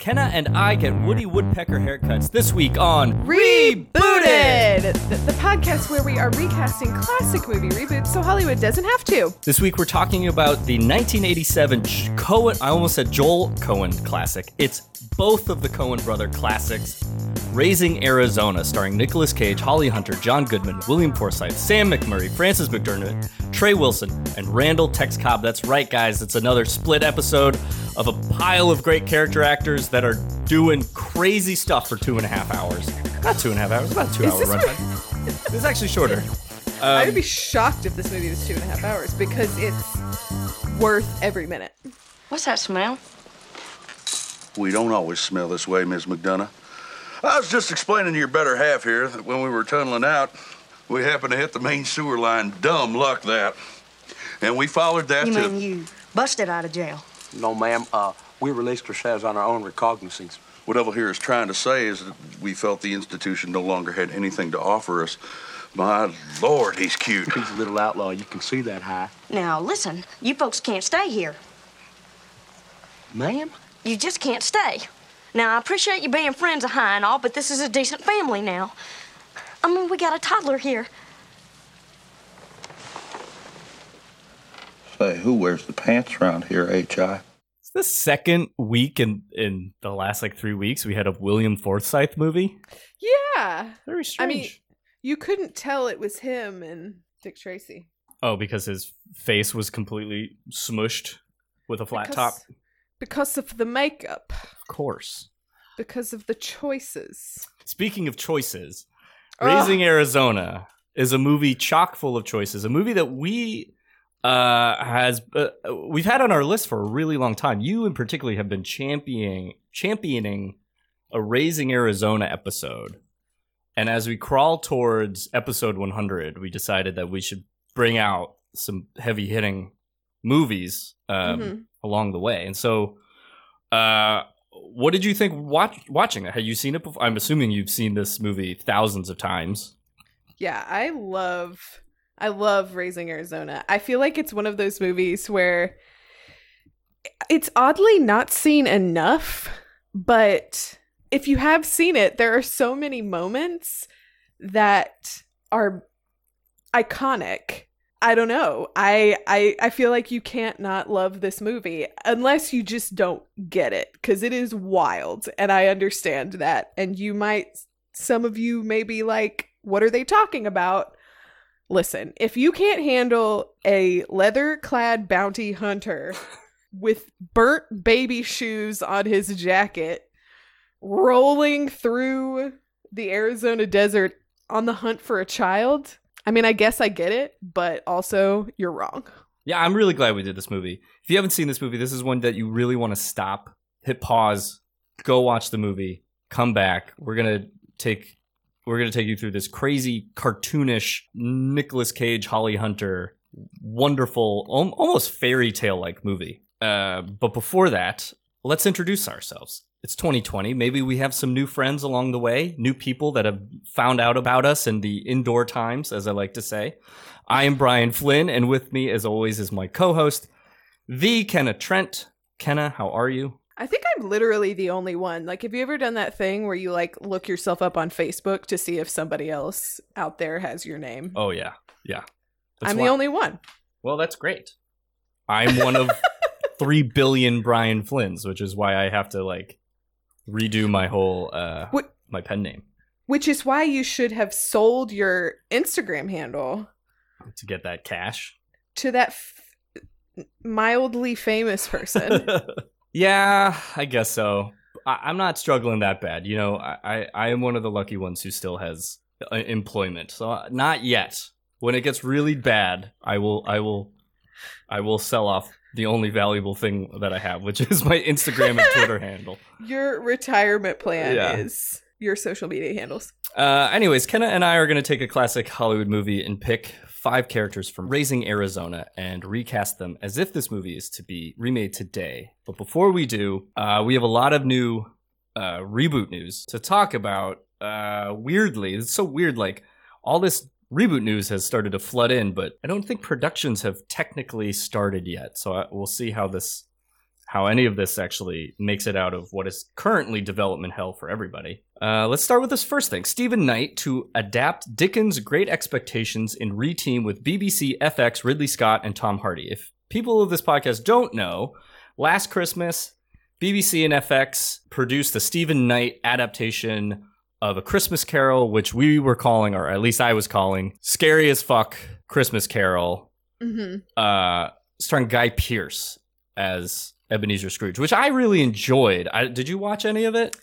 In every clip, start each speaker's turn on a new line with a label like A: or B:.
A: Kenna and I get Woody Woodpecker haircuts this week on
B: Rebooted, the, the podcast where we are recasting classic movie reboots so Hollywood doesn't have to.
A: This week we're talking about the 1987 Coen, I almost said Joel Coen classic. It's both of the Coen brother classics. Raising Arizona, starring Nicolas Cage, Holly Hunter, John Goodman, William Forsythe, Sam McMurray, Frances McDormand, Trey Wilson, and Randall Tex Cobb. That's right, guys. It's another split episode of a pile of great character actors that are doing crazy stuff for two and a half hours. Not two and a half hours, about two
B: Is
A: hour
B: this
A: runtime. It's actually shorter.
B: I
A: Um,
B: would be shocked if this movie was two and a half hours because it's worth every minute.
C: What's that smell?
D: We don't always smell this way, Miss McDonough. I was just explaining to your better half here that when we were tunneling out, we happened to hit the main sewer line. Dumb luck, that. And we followed that
C: You
D: to.
C: mean you busted out of jail?
E: No, ma'am. Uh, we released ourselves on our own recognizance.
D: What Evel here is trying to say is that we felt the institution no longer had anything to offer us. My lord, he's cute.
E: He's a little outlaw. You can see that high.
C: Now, listen, you folks can't stay here.
E: Ma'am?
C: You just can't stay. Now, I appreciate you being friends of Hi and all, but this is a decent family now. I mean, we got a toddler here.
F: Say, who wears the pants around here, H.I.?
A: It's the second week in in the last like three weeks we had a William Forsythe movie.
B: Yeah.
A: Very strange.
B: I mean, you couldn't tell it was him and Dick Tracy.
A: oh, because his face was completely smushed with a flat top.
B: Because- Because of the makeup,
A: Of course.
B: because of the choices.
A: Speaking of choices,
B: Ugh.
A: Raising Arizona is a movie chock full of choices. A movie that we uh has uh, we've had on our list for a really long time. You in particular have been championing championing a Raising Arizona episode. And as we crawl towards episode 100, we decided that we should bring out some heavy hitting movies um,
B: Mhm.
A: along the way. And so, uh, what did you think watch, watching it? Had you seen it before? I'm assuming you've seen this movie thousands of times.
B: Yeah, I love I love Raising Arizona. I feel like it's one of those movies where it's oddly not seen enough, but if you have seen it, there are so many moments that are iconic. I don't know. I I I feel like you can't not love this movie unless you just don't get it cuz it is wild and I understand that and you might some of you may be like what are they talking about? Listen, if you can't handle a leather-clad bounty hunter with burnt baby shoes on his jacket rolling through the Arizona desert on the hunt for a child, I mean, I guess I get it, but also you're wrong.
A: Yeah, I'm really glad we did this movie. If you haven't seen this movie, this is one that you really want to stop, hit pause, go watch the movie, come back. We're gonna take we're gonna take you through this crazy cartoonish Nicolas Cage, Holly Hunter, wonderful, al- almost fairy tale like movie. Uh, but before that, let's introduce ourselves. It's 2020. Maybe we have some new friends along the way, new people that have found out about us in the indoor times, as I like to say. I am Brian Flynn, and with me, as always, is my co host, the Kenna Trent. Kenna, how are you?
B: I think I'm literally the only one. Like, have you ever done that thing where you like look yourself up on Facebook to see if somebody else out there has your name?
A: Oh, yeah. Yeah. That's
B: I'm
A: why-
B: the only one.
A: Well, that's great. I'm one of 3 billion Brian Flynns, which is why I have to, like, redo my whole, uh,
B: What-
A: my pen name
B: Which is why you should have sold your Instagram handle
A: to get that cash.
B: to that f- mildly famous person.
A: yeah, I guess so. I, I'm not struggling that bad. You know, I, I, I am one of the lucky ones who still has uh, employment. So uh, not yet. When it gets really bad, I will I will I will sell off the only valuable thing that I have, which is my Instagram and Twitter handle.
B: your retirement plan
A: Yeah.
B: is your social media handles.
A: Uh, anyways, Kenna and I are going to take a classic Hollywood movie and pick five characters from Raising Arizona and recast them as if this movie is to be remade today. But before we do, uh, we have a lot of new uh, reboot news to talk about. Uh, weirdly, it's so weird. Like all this reboot news has started to flood in, but I don't think productions have technically started yet. So I, we'll see how this how any of this actually makes it out of what is currently development hell for everybody. Uh, let's start with this first thing. Stephen Knight to adapt Dickens' Great Expectations in reteam with BBC, FX, Ridley Scott, and Tom Hardy. If people of this podcast don't know, last Christmas, BBC and FX produced the Stephen Knight adaptation of A Christmas Carol, which we were calling, or at least I was calling, Scary as Fuck Christmas Carol,
B: hmm
A: uh, starring Guy Pearce as Ebenezer Scrooge, which I really enjoyed. I, did you watch any of it?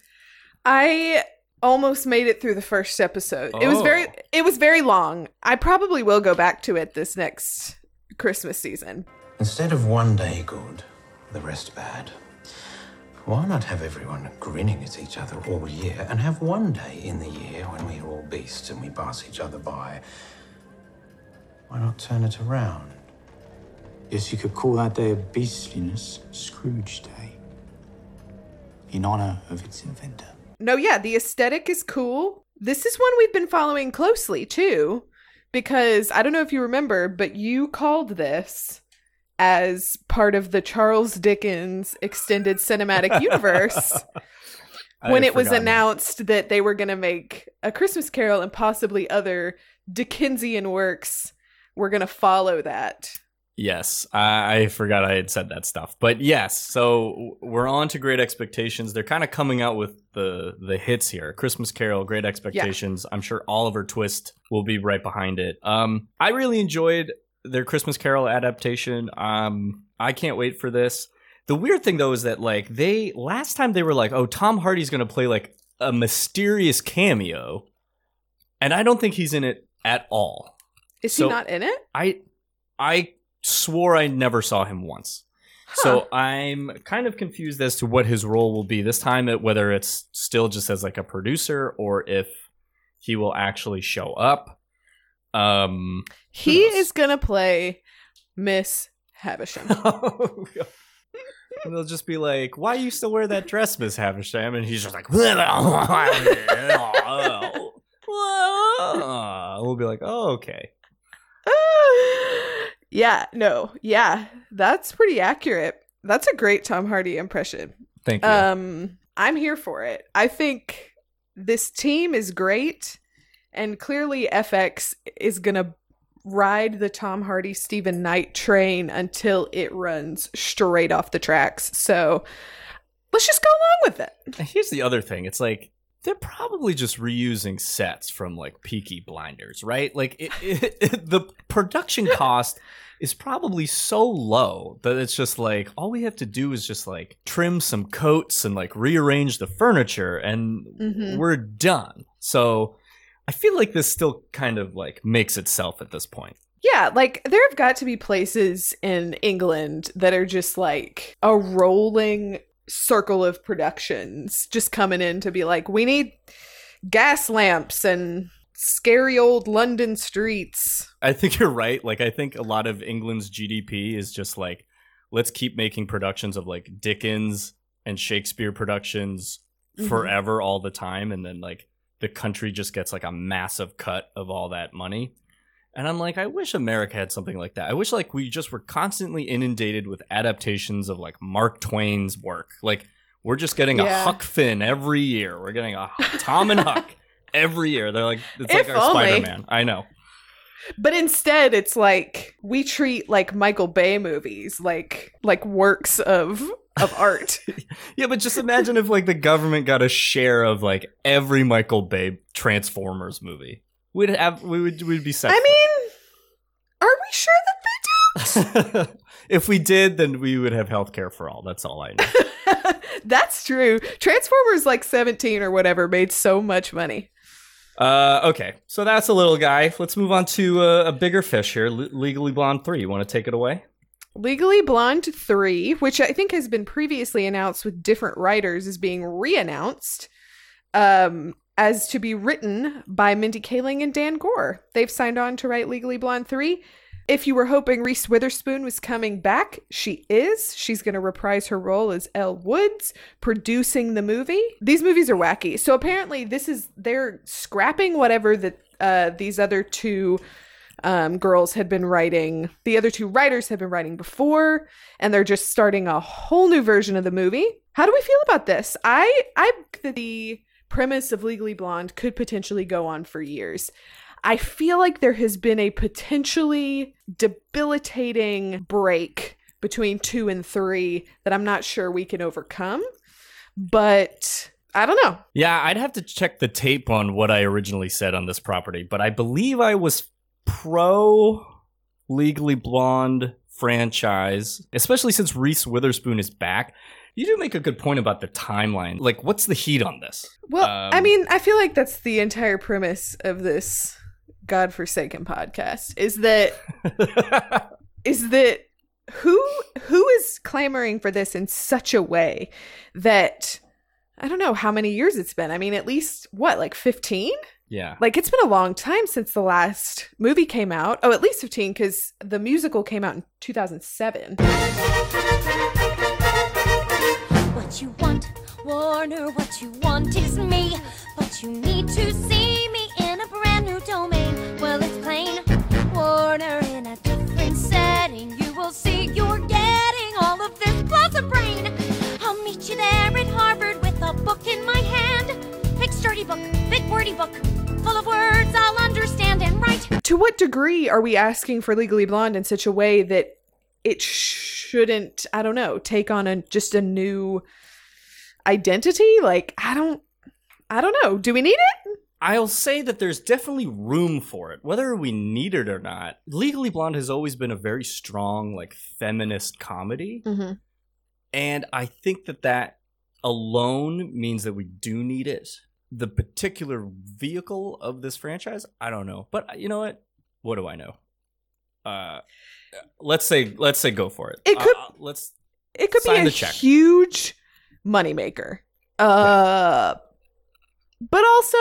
B: I almost made it through the first episode. It was
A: Oh.
B: very it was very long. I probably will go back to it this next Christmas season.
G: Instead of one day good, the rest bad, why not have everyone grinning at each other all year and have one day in the year when we're all beasts and we pass each other by? Why not turn it around?
H: Yes, you could call that day of beastliness Scrooge Day, in honor of its inventor.
B: No, yeah, the aesthetic is cool. This is one we've been following closely too, because I don't know if you remember, but you called this as part of the Charles Dickens extended cinematic universe when it was announced that they were going to make a Christmas Carol and possibly other Dickensian works were going to follow that.
A: Yes, I, I forgot I had said that stuff. But yes, so we're on to Great Expectations. They're kind of coming out with the the hits here. Christmas Carol, Great Expectations. I'm sure Oliver Twist will be right behind it. Um, I really enjoyed their Christmas Carol adaptation. Um, I can't wait for this. The weird thing though is that like they last time they were like, oh, Tom Hardy's gonna play like a mysterious cameo, and I don't think he's in it at all.
B: Is
A: So-
B: he not in it?
A: I I swore I never saw him once. So I'm kind of confused as to what his role will be this time, whether it's still just as like a producer or if he will actually show up. Um
B: He is to play Miss Havisham.
A: and they'll just be like, "Why you still wear that dress, Miss Havisham?" And he's just like, "We'll be like, oh, okay."
B: yeah, no, yeah, that's pretty accurate. That's a great Tom Hardy impression.
A: Thank you.
B: Um, I'm here for it. I think this team is great, and clearly FX is gonna ride the Tom Hardy Stephen Knight train until it runs straight off the tracks. So let's just go along with it.
A: Here's the other thing. It's like they're probably just reusing sets from like Peaky Blinders, right? Like it, it, it- the production cost is probably so low that it's just like all we have to do is just like trim some coats and like rearrange the furniture and
B: Mhm.
A: we're done. So I feel like this still kind of like makes itself at this point.
B: Yeah, like there have got to be places in England that are just like a rolling circle of productions just coming in to be like, we need gas lamps and scary old London streets.
A: I think you're right. Like I think a lot of England's GDP is just like let's keep making productions of like Dickens and Shakespeare productions
B: Mhm.
A: forever all the time and then like the country just gets like a massive cut of all that money. And I'm like I wish America had something like that. I wish like we just were constantly inundated with adaptations of like Mark Twain's work. Like we're just getting
B: Yeah.
A: a Huck Finn every year. We're getting a Tom and Huck every year. They're like it's
B: If
A: like our. Spider-Man. I know.
B: But instead it's like we treat like Michael Bay movies like like works of of art.
A: Yeah, but just imagine if like the government got a share of like every Michael Bay Transformers movie. We'd have we would we'd be set.
B: I mean, are we sure that
A: mean, if we did, then we would have healthcare for all. That's all I know.
B: That's true. Transformers like 17 or whatever made so much money.
A: Uh, okay, so that's a little guy. Let's move on to uh, a bigger fish here. Le- Legally Blonde three. You want to take it away?
B: Legally Blonde 3, which I think has been previously announced with different writers, is being re-announced um, as to be written by Mindy Kaling and Dan Goor. They've signed on to write Legally Blonde 3. If you were hoping Reese Witherspoon was coming back, she is. She's going to reprise her role as Elle Woods, producing the movie. These movies are wacky. So apparently, this is they're scrapping whatever that uh, these other two um, girls had been writing. The other two writers had been writing before, and they're just starting a whole new version of the movie. How do we feel about this? I I the premise of Legally Blonde could potentially go on for years. I feel like there has been a potentially debilitating break between two and three that I'm not sure we can overcome. But I don't know.
A: Yeah, I'd have to check the tape on what I originally said on this property, but I believe I was pro Legally Blonde franchise, especially since Reese Witherspoon is back. You do make a good point about the timeline. Like, what's the heat on this?
B: Well, I
A: Um,
B: mean, I feel like that's the entire premise of this godforsaken podcast is that is that who who is clamoring for this in such a way that I don't know how many years it's been. I mean, at least what, like 15?
A: yeah.
B: Like it's been a long time since the last movie came out. Oh, at least 15 cuz the musical came out in 2007.
I: What you want, Warner, what you want is me. But you need to see me in a brand new domain. Warner, in a different setting. You will see you're getting all of this plus a brain. I'll meet you there Harvard with a book in my hand. Big sturdy book, big wordy book, full of words I'll understand and write.
B: to what degree are we asking for legally blonde in such a way that it shouldn't i don't know take on a just a new identity like i don't i don't know do we need it
A: I'll say that there's definitely room for it, whether we need it or not. Legally Blonde has always been a very strong, like, feminist comedy.
B: mm-hmm.
A: And I think that that alone means that we do need it. The particular vehicle of this franchise, I don't know. But uh, you know what? What do I know? Uh, let's say let's say go for it.
B: It could-
A: Uh, let's
B: it could be a huge moneymaker uh but also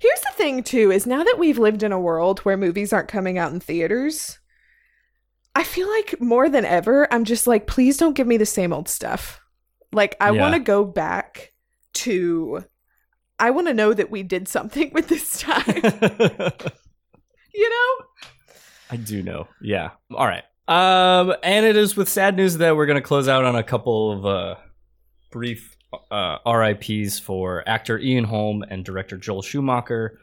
B: here's the thing too is now that we've lived in a world where movies aren't coming out in theaters i feel like more than ever i'm just like please don't give me the same old stuff like i
A: Yeah.
B: want to go back to i want to know that we did something with this time you know
A: I do know. Yeah. All right. Um, and it is with sad news that we're going to close out on a couple of uh, brief uh, RIPS for actor Ian Holm and director Joel Schumacher.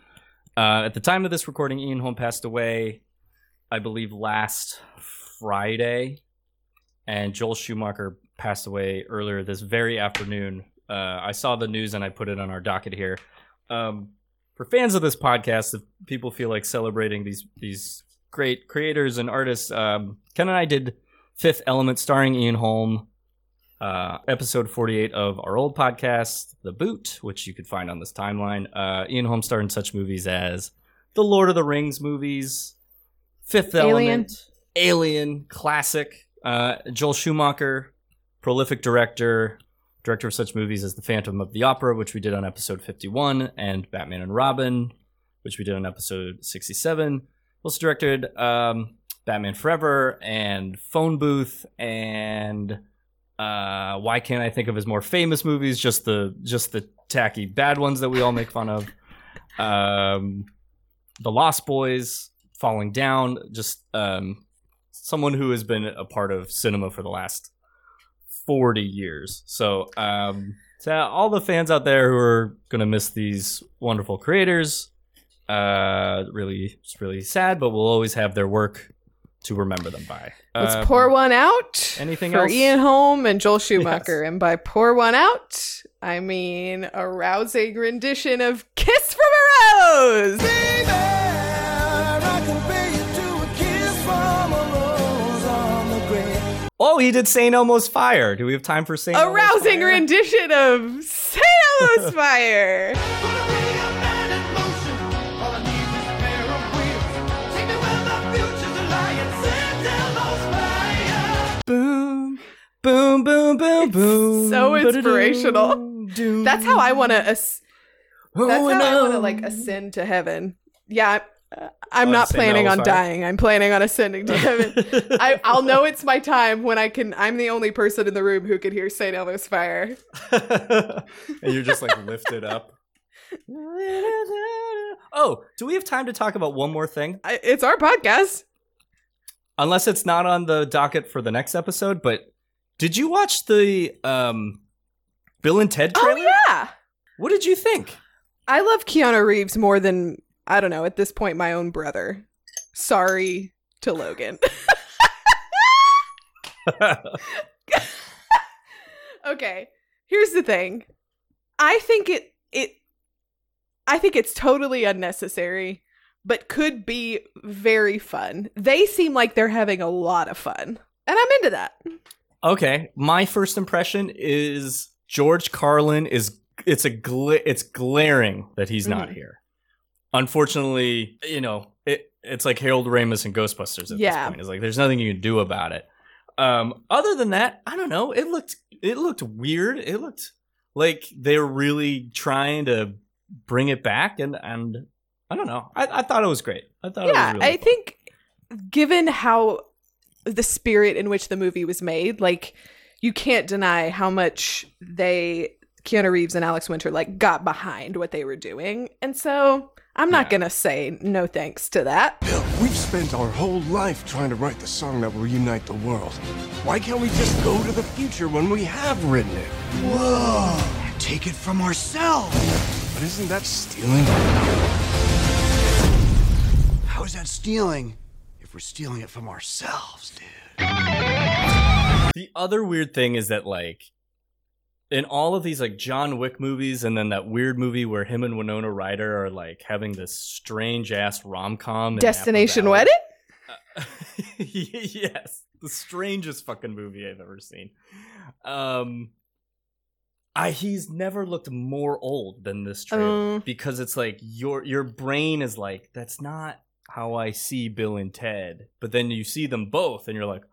A: Uh, at the time of this recording, Ian Holm passed away, I believe, last Friday, and Joel Schumacher passed away earlier this very afternoon. Uh, I saw the news and I put it on our docket here. Um, for fans of this podcast, if people feel like celebrating these these great creators and artists, um, Ken and I did Fifth Element, starring Ian Holm, uh, episode forty eight of our old podcast, The Boot, which you could find on this timeline. Uh, Ian Holm starred in such movies as the Lord of the Rings movies, Fifth
B: Alien.
A: Element, Alien, classic. Uh, Joel Schumacher, prolific director, director of such movies as The Phantom of the Opera, which we did on episode 51, and Batman and Robin, which we did on episode 67. Also directed um, Batman Forever and Phone Booth and uh, why can't I think of his more famous movies? Just the just the tacky bad ones that we all make fun of. Um, the Lost Boys, Falling Down, just um, someone who has been a part of cinema for the last 40 years. So, um, to all the fans out there who are to miss these wonderful creators, uh, really, it's really sad, but we'll always have their work to remember them by.
B: Let's
A: Um,
B: pour one out
A: anything else?
B: for
A: else?
B: Ian Holm and Joel Schumacher. And by pour one out, I mean a rousing rendition of Kiss from a Rose.
A: Oh, he did St. Elmo's Fire. Do we have time for St.
B: A
A: Elmo's
B: rousing
A: Fire?
B: rendition of St. Elmo's Fire.
A: Boom, boom, boom, boom, boom.
B: so inspirational. That's how I want to. As-
A: Oh,
B: that's how I want to like ascend to heaven. Yeah, I'm,
A: Oh,
B: not planning on
A: Elmo's Fire?
B: dying. I'm planning on ascending to heaven. I, I'll know it's my time when I can. I'm the only person in the room who could hear St. Elmo's Fire.
A: and you're just like lifted up. Oh, do we have time to talk about one more thing?
B: I, it's our podcast.
A: Unless it's not on the docket for the next episode, but did you watch the um Bill and Ted trailer?
B: Oh yeah.
A: What did you think?
B: I love Keanu Reeves more than I don't know at this point my own brother. Sorry to Logan. okay, here's the thing. I think it it I think it's totally unnecessary, but could be very fun. They seem like they're having a lot of fun. And I'm into that.
A: okay, my first impression is George Carlin is it's a gla- it's glaring that he's not
B: Mhm.
A: here. Unfortunately, you know, it it's like Harold Ramis and Ghostbusters at
B: Yeah.
A: this point. It's like there's nothing you can do about it. Um, other than that, I don't know. It looked it looked weird. It looked like they're really trying to bring it back, and and I don't know. I, I thought it was great. I thought
B: yeah,
A: it was really
B: I
A: fun.
B: think given how the spirit in which the movie was made, like you can't deny how much they Keanu Reeves and Alex Winter like got behind what they were doing. And so I'm not
A: Yeah.
B: gonna say no thanks to that.
J: We've spent our whole life trying to write the song that will unite the world. Why can't we just go to the future when we have written it?
K: Whoa! Take it from ourselves.
J: But isn't that stealing?
K: How is that stealing if we're stealing it from ourselves, dude?
A: The other weird thing is that like in all of these like John Wick movies and then that weird movie where him and Winona Ryder are like having this strange ass rom com.
B: Destination Wedding?
A: yes, the strangest fucking movie I've ever seen. Um, I he's never looked more old than this trailer
B: Um.
A: because it's like your your brain is like that's not how I see Bill and Ted, but then you see them both and you're like,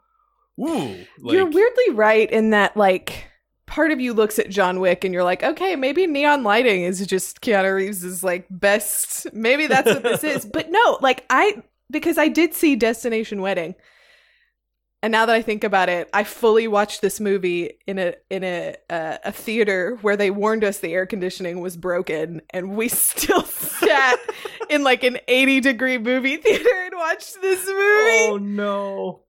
A: ooh, like,
B: you're weirdly right in that like part of you looks at John Wick and you're like, okay, maybe neon lighting is just Keanu Reeves' like best. Maybe that's what this is. But no, like I because I did see Destination Wedding. And now that I think about it, I fully watched this movie in a in a uh, a theater where they warned us the air conditioning was broken, and we still sat in like an eighty degree movie theater and watched this movie.
A: Oh no.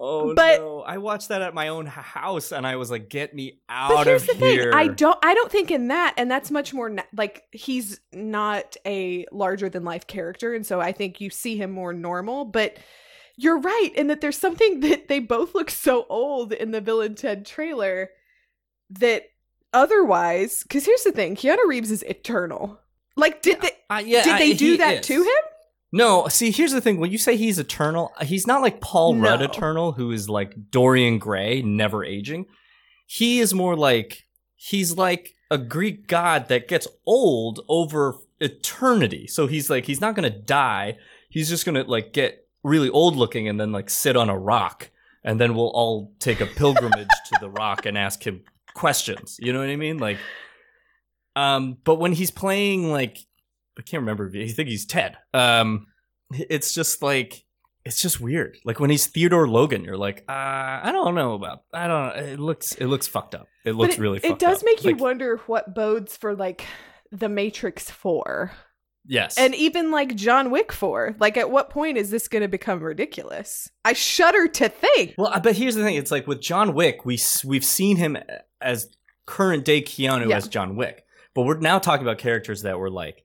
A: Oh
B: But-
A: no! I watched that at my own house, and I was like, "Get me
B: But
A: out
B: here's
A: of
B: the
A: here!"
B: thing: I don't, I don't think in that, and that's much more na- like he's not a larger than life character, and so I think you see him more normal. But you're right in that there's something that they both look so old in the Bill and Ted trailer that otherwise, because here's the thing: Keanu Reeves is eternal. Like, did they?
A: Uh, yeah,
B: did
A: I-
B: they do
A: he
B: that
A: is.
B: to him?
A: No, see, here's the thing. When you say he's eternal, he's not like Paul Rudd eternal, who is like Dorian Gray, never aging. He is more like he's like a Greek god that gets old over eternity. So he's like he's not gonna die. He's just gonna like get really old looking and then like sit on a rock, and then we'll all take a pilgrimage to the rock and ask him questions. You know what I mean? Like, um, but when he's playing like I can't remember. if I think he's Ted. Um, it's just like it's just weird. Like when he's Theodore Logan, you're like, uh, I don't know about. I don't. It looks it looks fucked up. It looks
B: it,
A: really.
B: It does
A: up.
B: make you wonder what bodes for like the Matrix Four.
A: Yes.
B: And even like John Wick 4, like at what point is this going to become ridiculous? I shudder to think.
A: well, but here's the thing. It's like with John Wick, we we've seen him as current day Keanu
B: Yeah.
A: as John Wick, but we're now talking about characters that were like.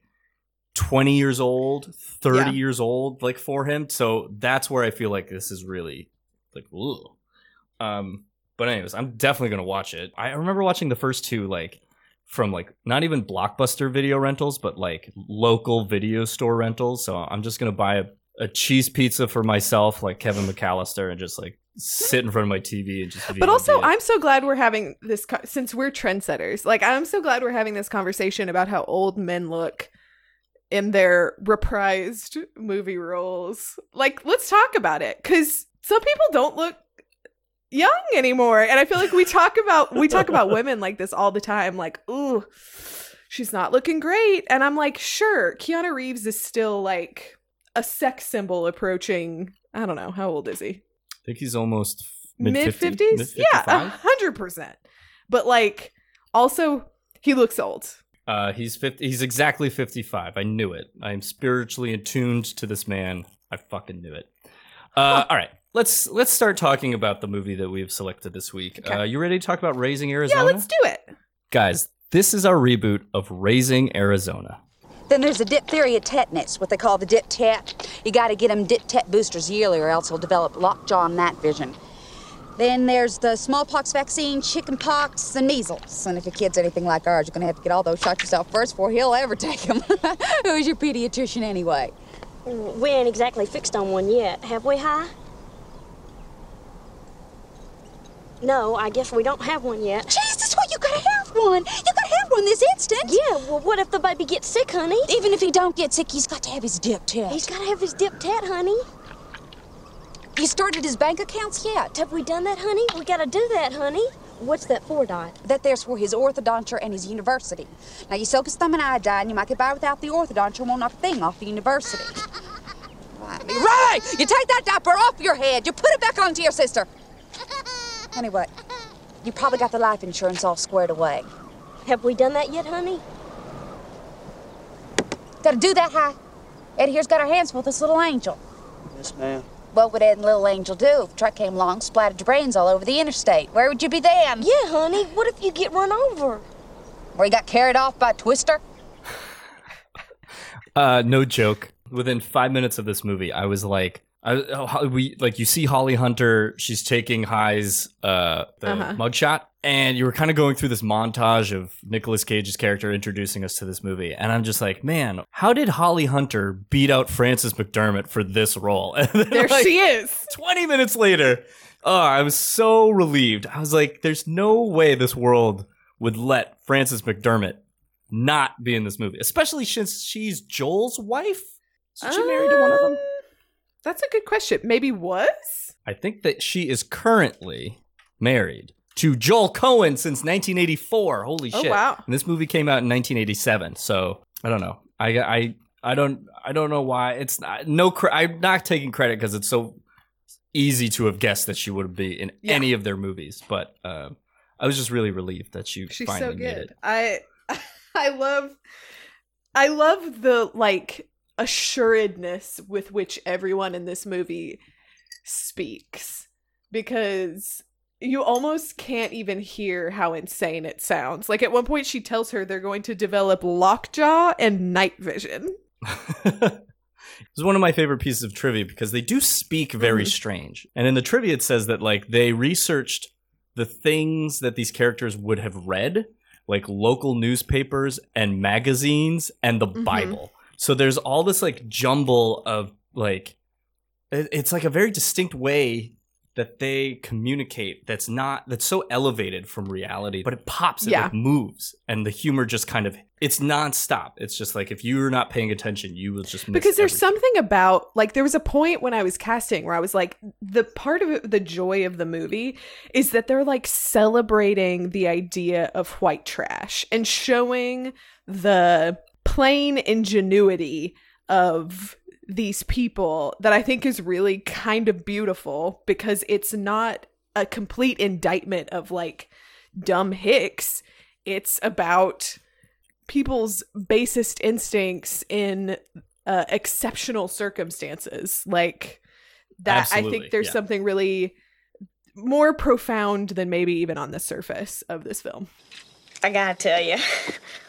A: 20 years old, 30
B: Yeah.
A: years old, like for him. So that's where I feel like this is really like, ooh. Um, but anyways, I'm definitely gonna watch it. I remember watching the first two like from like not even blockbuster video rentals, but like local video store rentals. So I'm just gonna buy a, a cheese pizza for myself, like Kevin McAllister, and just like sit in front of my TV and just.
B: Be But also. I'm so glad we're having this co- since we're trendsetters. Like, I'm so glad we're having this conversation about how old men look in their reprised movie roles. Like, let's talk about it because some people don't look young anymore, and I feel like we talk about we talk about women like this all the time. Like, ooh, she's not looking great, and I'm like, sure, Keanu Reeves is still like a sex symbol approaching. I don't know how old is he?
A: I think he's almost mid
B: fifties. Yeah, a hundred percent. But like, also, he looks old.
A: Uh, he's 50, he's exactly 55. I knew it. I am spiritually attuned to this man. I fucking knew it. Uh, all right. Let's let's start talking about the movie that we've selected this week.
B: Okay.
A: Uh, you ready to talk about Raising Arizona?
B: Yeah, let's do it.
A: Guys, this is our reboot of Raising Arizona.
L: Then there's the diphtheria tetanus, what they call the dip tet. You gotta get them dip tet boosters yearly or else he'll develop lockjaw and night vision. Then there's the smallpox vaccine, chickenpox, and measles. And if your kid's anything like ours, you're gonna have to get all those shots yourself first before he'll ever take them. Who's your pediatrician anyway?
C: We ain't exactly fixed on one yet, have we, Hi? No, I guess we don't have one yet.
L: Jesus, well, you gotta have one. You gotta have one this instant.
C: Yeah, well, what if the baby gets sick, honey?
L: Even if he don't get sick, he's got to have his dip tet.
C: He's gotta have his dip tat, honey.
L: He started his bank accounts yet?
C: Have we done that, honey? We gotta do that, honey. What's that for, Dot?
L: That there's for his orthodonture and his university. Now, you soak his thumb in iodine, you might get by without the orthodonture and won't knock a thing off the university. Riley, Riley! You take that diaper off your head. You put it back onto your sister. Anyway, you probably got the life insurance all squared away.
C: Have we done that yet, honey?
L: Gotta do that, Hi. Eddie here's got our hands full with this little angel.
E: Yes, ma'am.
L: What would Ed and little angel do if a truck came along, splattered your brains all over the interstate? Where would you be then?
C: Yeah, honey. What if you get run over?
L: Or you got carried off by a twister?
A: Uh, no joke. Within five minutes of this movie, I was like, I, oh, we like you see Holly Hunter. She's taking Hi's uh, the
B: Uh-huh.
A: mugshot, and you were kind of going through this montage of Nicolas Cage's character introducing us to this movie, and I'm just like, man, how did Holly Hunter beat out Frances McDormand for this role? And then,
B: There
A: like,
B: she is.
A: 20 minutes later, oh, I was so relieved. I was like, there's no way this world would let Frances McDormand not be in this movie, especially since she's Joel's wife. Is she married to one of them?
B: That's a good question. Maybe was?
A: I think that she is currently married to Joel Coen since 1984. Holy
B: Oh,
A: shit!
B: wow.
A: And this movie came out in 1987. So I don't know. I I I don't I don't know why it's not no. Cre- I'm not taking credit because it's so easy to have guessed that she would be in
B: Yeah.
A: any of their movies. But uh, I was just really relieved that she
B: She's
A: finally
B: so
A: made it.
B: I I love I love the like assuredness with which everyone in this movie speaks because you almost can't even hear how insane it sounds. Like at one point she tells her they're going to develop lockjaw and night vision.
A: It was one of my favorite pieces of trivia because they do speak very
B: Mhm.
A: strange. And in the trivia, it says that like they researched the things that these characters would have read, like local newspapers and magazines and the
B: Mhm.
A: Bible. So there's all this like jumble of like, it's like a very distinct way that they communicate that's not that's so elevated from reality but it pops it
B: Yeah.
A: like moves and the humor just kind of it's nonstop it's just like if you're not paying attention you will just miss
B: because there's
A: everything.
B: something about like there was a point when I was casting where I was like the part of it, the joy of the movie is that they're like celebrating the idea of white trash and showing the plain ingenuity of these people that I think is really kind of beautiful because it's not a complete indictment of like dumb hicks. It's about people's basest instincts in uh, exceptional circumstances. Like that i think there's
A: yeah.
B: something really more profound than maybe even on the surface of this film.
C: I gotta tell you,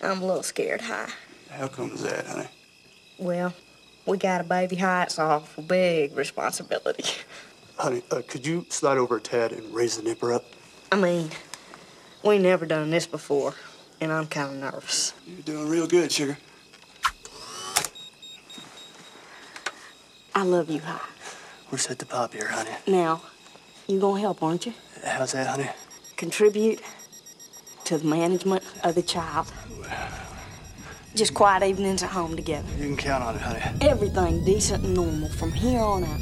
C: I'm a little scared, Hi.
K: How comes that, honey?
C: Well, we got a baby Hi. It's awful big responsibility.
K: Honey, uh, could you slide over a tad and raise the nipper up?
C: I mean, we never done this before, and I'm kind of nervous.
K: You're doing real good, sugar.
C: I love you, Hi.
K: We're set to pop here, honey.
C: Now, you gonna help, aren't you?
K: How's that, honey?
C: Contribute to the management of the child. Just quiet evenings at home together.
K: You can count on it, honey.
C: Everything decent and normal from here on out.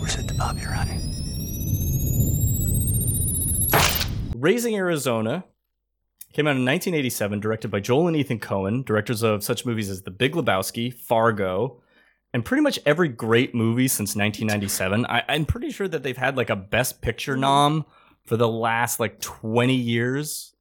K: We're set to pop here, honey.
A: Raising Arizona came out in 1987, directed by Joel and Ethan Coen, directors of such movies as The Big Lebowski, Fargo, and pretty much every great movie since 1997. I, I'm pretty sure that they've had like a Best Picture nom for the last like 20 years.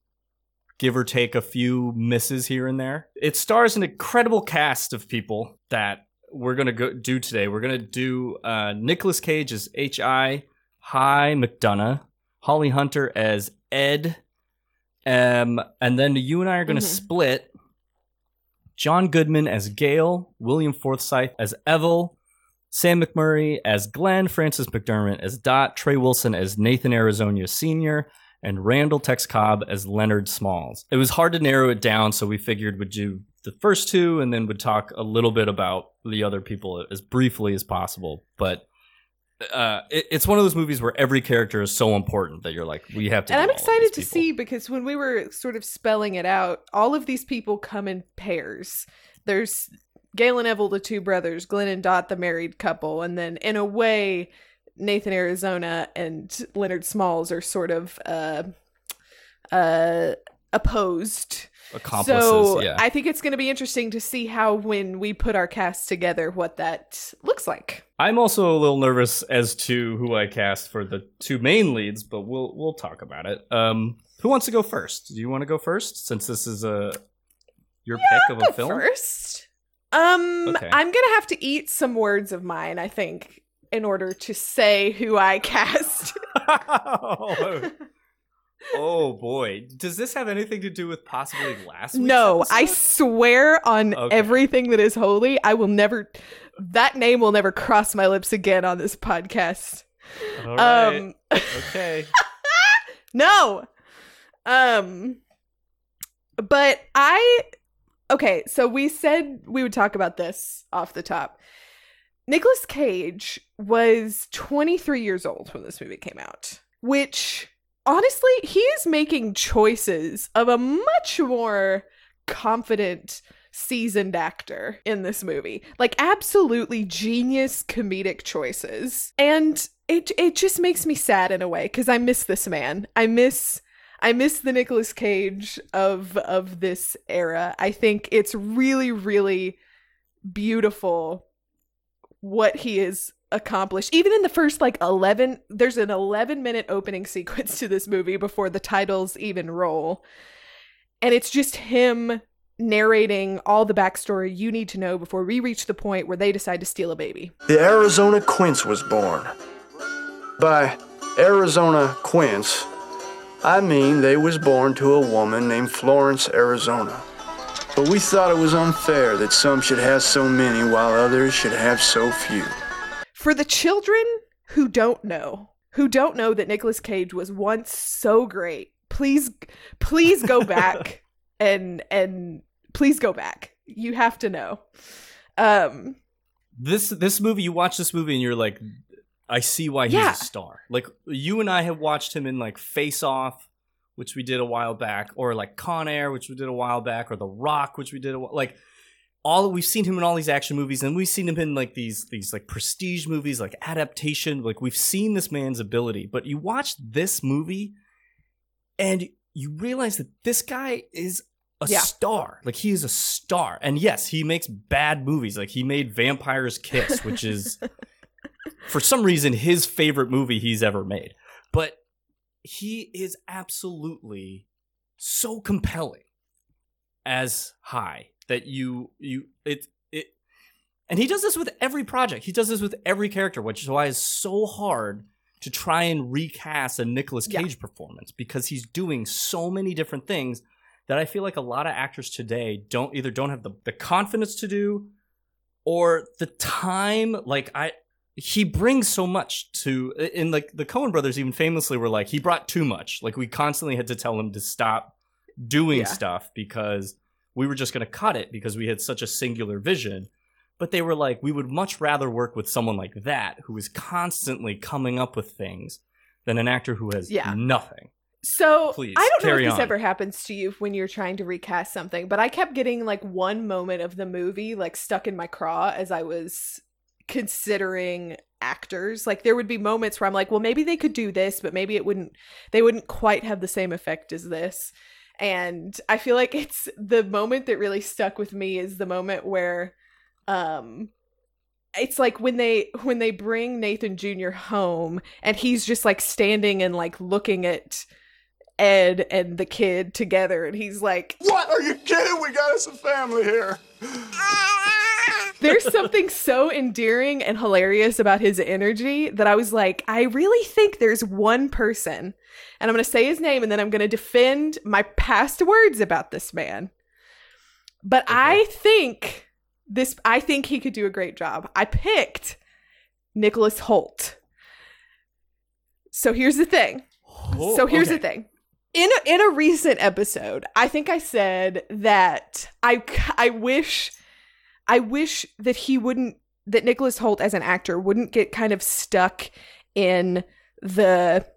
A: Give or take a few misses here and there. It stars an incredible cast of people that we're gonna go do today. We're gonna do uh, Nicolas Cage as H.I. Hi McDonough, Holly Hunter as Ed, um, and then you and I are gonna
B: Mhm.
A: split. John Goodman as Gale, William Forsythe as Evel, Sam McMurray as Glenn, Frances McDormand as Dot, Trey Wilson as Nathan Arizona Sr., and Randall Tex Cobb as Leonard Smalls. It was hard to narrow it down, so we figured we'd do the first two and then would talk a little bit about the other people as briefly as possible. But uh, it, it's one of those movies where every character is so important that you're like, we have to.
B: and I'm excited to see because when we were sort of spelling it out, all of these people come in pairs. There's Gale and Evel, the two brothers, Glenn and Dot, the married couple, and then in a way, Nathan Arizona and Leonard Smalls are sort of uh, uh, opposed.
A: Accomplices,
B: so
A: yeah.
B: I think it's going to be interesting to see how when we put our cast together, what that looks like.
A: I'm also a little nervous as to who I cast for the two main leads, but we'll we'll talk about it. Um, who wants to go first? Do you want to go first since this is a your pick of a film?
B: First, um,
A: Okay.
B: I'm gonna have to eat some words of mine. I think in order to say who I cast.
A: oh, oh boy, does this have anything to do with possibly last?
B: No, I swear on
A: Okay.
B: everything that is holy, I will never. That name will never cross my lips again on this podcast.
A: All right.
B: Um,
A: okay.
B: no. Um but I okay, so we said we would talk about this off the top. Nicolas Cage was 23 years old when this movie came out, which honestly, he is making choices of a much more confident seasoned actor in this movie. Like absolutely genius comedic choices. And it it just makes me sad in a way cuz I miss this man. I miss I miss the Nicolas Cage of of this era. I think it's really really beautiful what he has accomplished. Even in the first like 11 there's an 11 minute opening sequence to this movie before the titles even roll. And it's just him narrating all the backstory you need to know before we reach the point where they decide to steal a baby.
K: The Arizona Quints was born. By Arizona Quints, I mean they was born to a woman named Florence Arizona. But we thought it was unfair that some should have so many while others should have so few.
B: For the children who don't know, who don't know that Nicolas Cage was once so great, please please go back and and please go back. You have to know. Um
A: this this movie you watch this movie and you're like i see why he's
B: Yeah.
A: a star like you and i have watched him in like face off which we did a while back or like con air which we did a while back or the rock which we did a while like all we've seen him in all these action movies and we've seen him in like these these like prestige movies like adaptation like we've seen this man's ability but you watch this movie and you realize that this guy is a
B: Yeah.
A: star. Like he is a star. And yes, he makes bad movies. Like he made Vampire's Kiss, which is for some reason his favorite movie he's ever made. But he is absolutely so compelling as Hi that you you it it and he does this with every project. He does this with every character, which is why it's so hard to try and recast a Nicolas
B: Yeah.
A: Cage performance because he's doing so many different things that I feel like a lot of actors today don't either don't have the, the confidence to do or the time like I he brings so much to in like the Coen brothers even famously were like he brought too much like we constantly had to tell him to stop doing
B: Yeah.
A: stuff because we were just going to cut it because we had such a singular vision but they were like we would much rather work with someone like that who is constantly coming up with things than an actor who has
B: Yeah.
A: nothing
B: So
A: Please,
B: I don't know if this
A: on.
B: ever happens to you when you're trying to recast something, but I kept getting like one moment of the movie like stuck in my craw as I was considering actors. Like there would be moments where I'm like, well, maybe they could do this, but maybe it wouldn't. They wouldn't quite have the same effect as this. And I feel like it's the moment that really stuck with me is the moment where, um, it's like when they when they bring Nathan Jr. home and he's just like standing and like looking at Ed and the kid together, and he's like,
J: What? Are you kidding? We got us a family here.
B: There's something so endearing and hilarious about his energy that I was like, I really think there's one person, and I'm going to say his name and then I'm going to defend my past words about this man. But I think this, I think he could do a great job. I picked Nicholas Hoult. So here's the thing. so here's the thing. In a, in a recent episode, I think I said that I I wish I wish that he wouldn't that Nicholas Hoult as an actor wouldn't get kind of stuck in the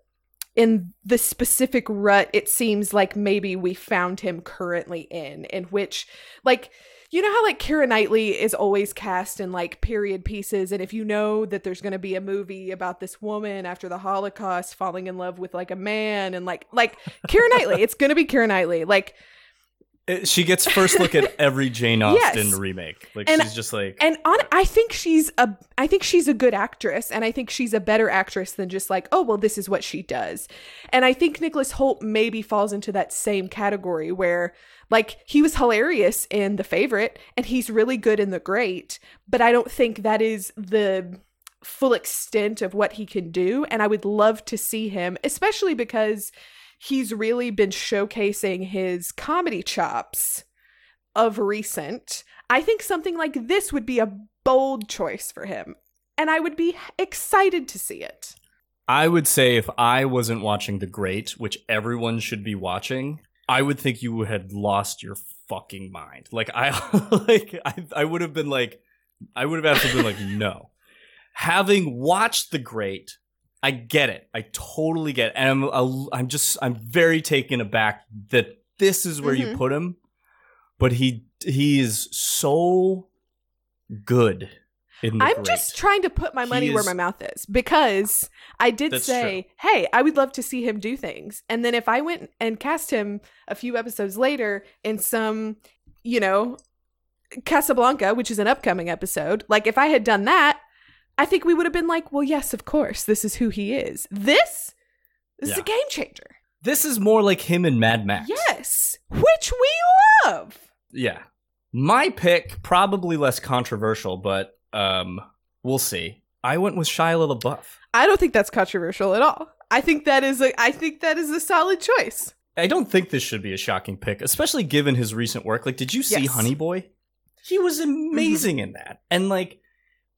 B: in the specific rut it seems like maybe we found him currently in in which like you know how like Keira Knightley is always cast in like period pieces and if you know that there's going to be a movie about this woman after the Holocaust falling in love with like a man and like like Keira Knightley it's going to be Keira Knightley like
A: she gets first look at every Jane Austen
B: Yes.
A: remake. Like
B: And-
A: she's just like
B: and on I think she's a I think she's a good actress and I think she's a better actress than just like oh well this is what she does. And I think Nicholas Hoult maybe falls into that same category where like he was hilarious in The Favorite and he's really good in The Great, but I don't think that is the full extent of what he can do and I would love to see him especially because he's really been showcasing his comedy chops of recent, I think something like this would be a bold choice for him. And I would be excited to see it.
A: I would say if I wasn't watching The Great, which everyone should be watching, I would think you had lost your fucking mind. Like I like I, I would have been like I would have absolutely been like no. Having watched The Great, I get it. I totally get it. And I'm I'm just I'm very taken aback that this is where you
B: Mhm.
A: put him, but he he is so good in The
B: I'm
A: Great.
B: just trying to put my money where my mouth is because I did say, hey, I would love to see him do things. And then if I went and cast him a few episodes later in some, you know, Casablanca, which is an upcoming episode, like if I had done that, I think we would have been like, well, yes, of course, this is who he is. This, this is a game changer.
A: This is more like him in Mad Max.
B: Yes, which we love.
A: Yeah. My pick, probably less controversial, but um, we'll see. I went with Shia LaBeouf.
B: I don't think that's controversial at all. I think that is a I think that is a solid choice.
A: I don't think this should be a shocking pick, especially given his recent work. Like, did you see
B: Yes.
A: Honey Boy? He was amazing in that. And like,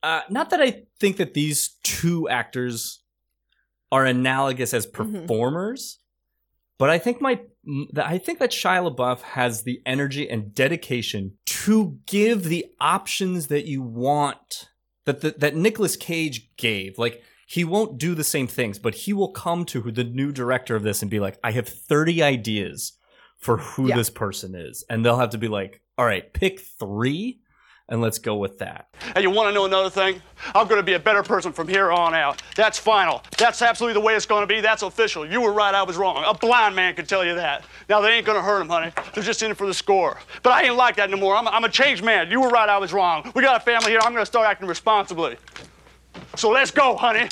A: uh, not that I think that these two actors are analogous as performers, but I think my that I think that Shia LaBeouf has the energy and dedication to give the options that you want that that, that Nicolas Cage gave. Like he won't do the same things, but he will come to the new director of this and be like, "I have 30 ideas for who
B: Yeah.
A: this person is." And they'll have to be like, "All right, pick 3 and let's go with that."
M: And you want to know another thing? I'm going to be a better person from here on out. That's final. That's absolutely the way it's going to be. That's official. You were right, I was wrong. A blind man could tell you that. Now, they ain't going to hurt him, honey. They're just in it for the score. But I ain't like that no more. I'm, I'm a changed man. You were right, I was wrong. We got a family here. I'm going to start acting responsibly. So let's go, honey.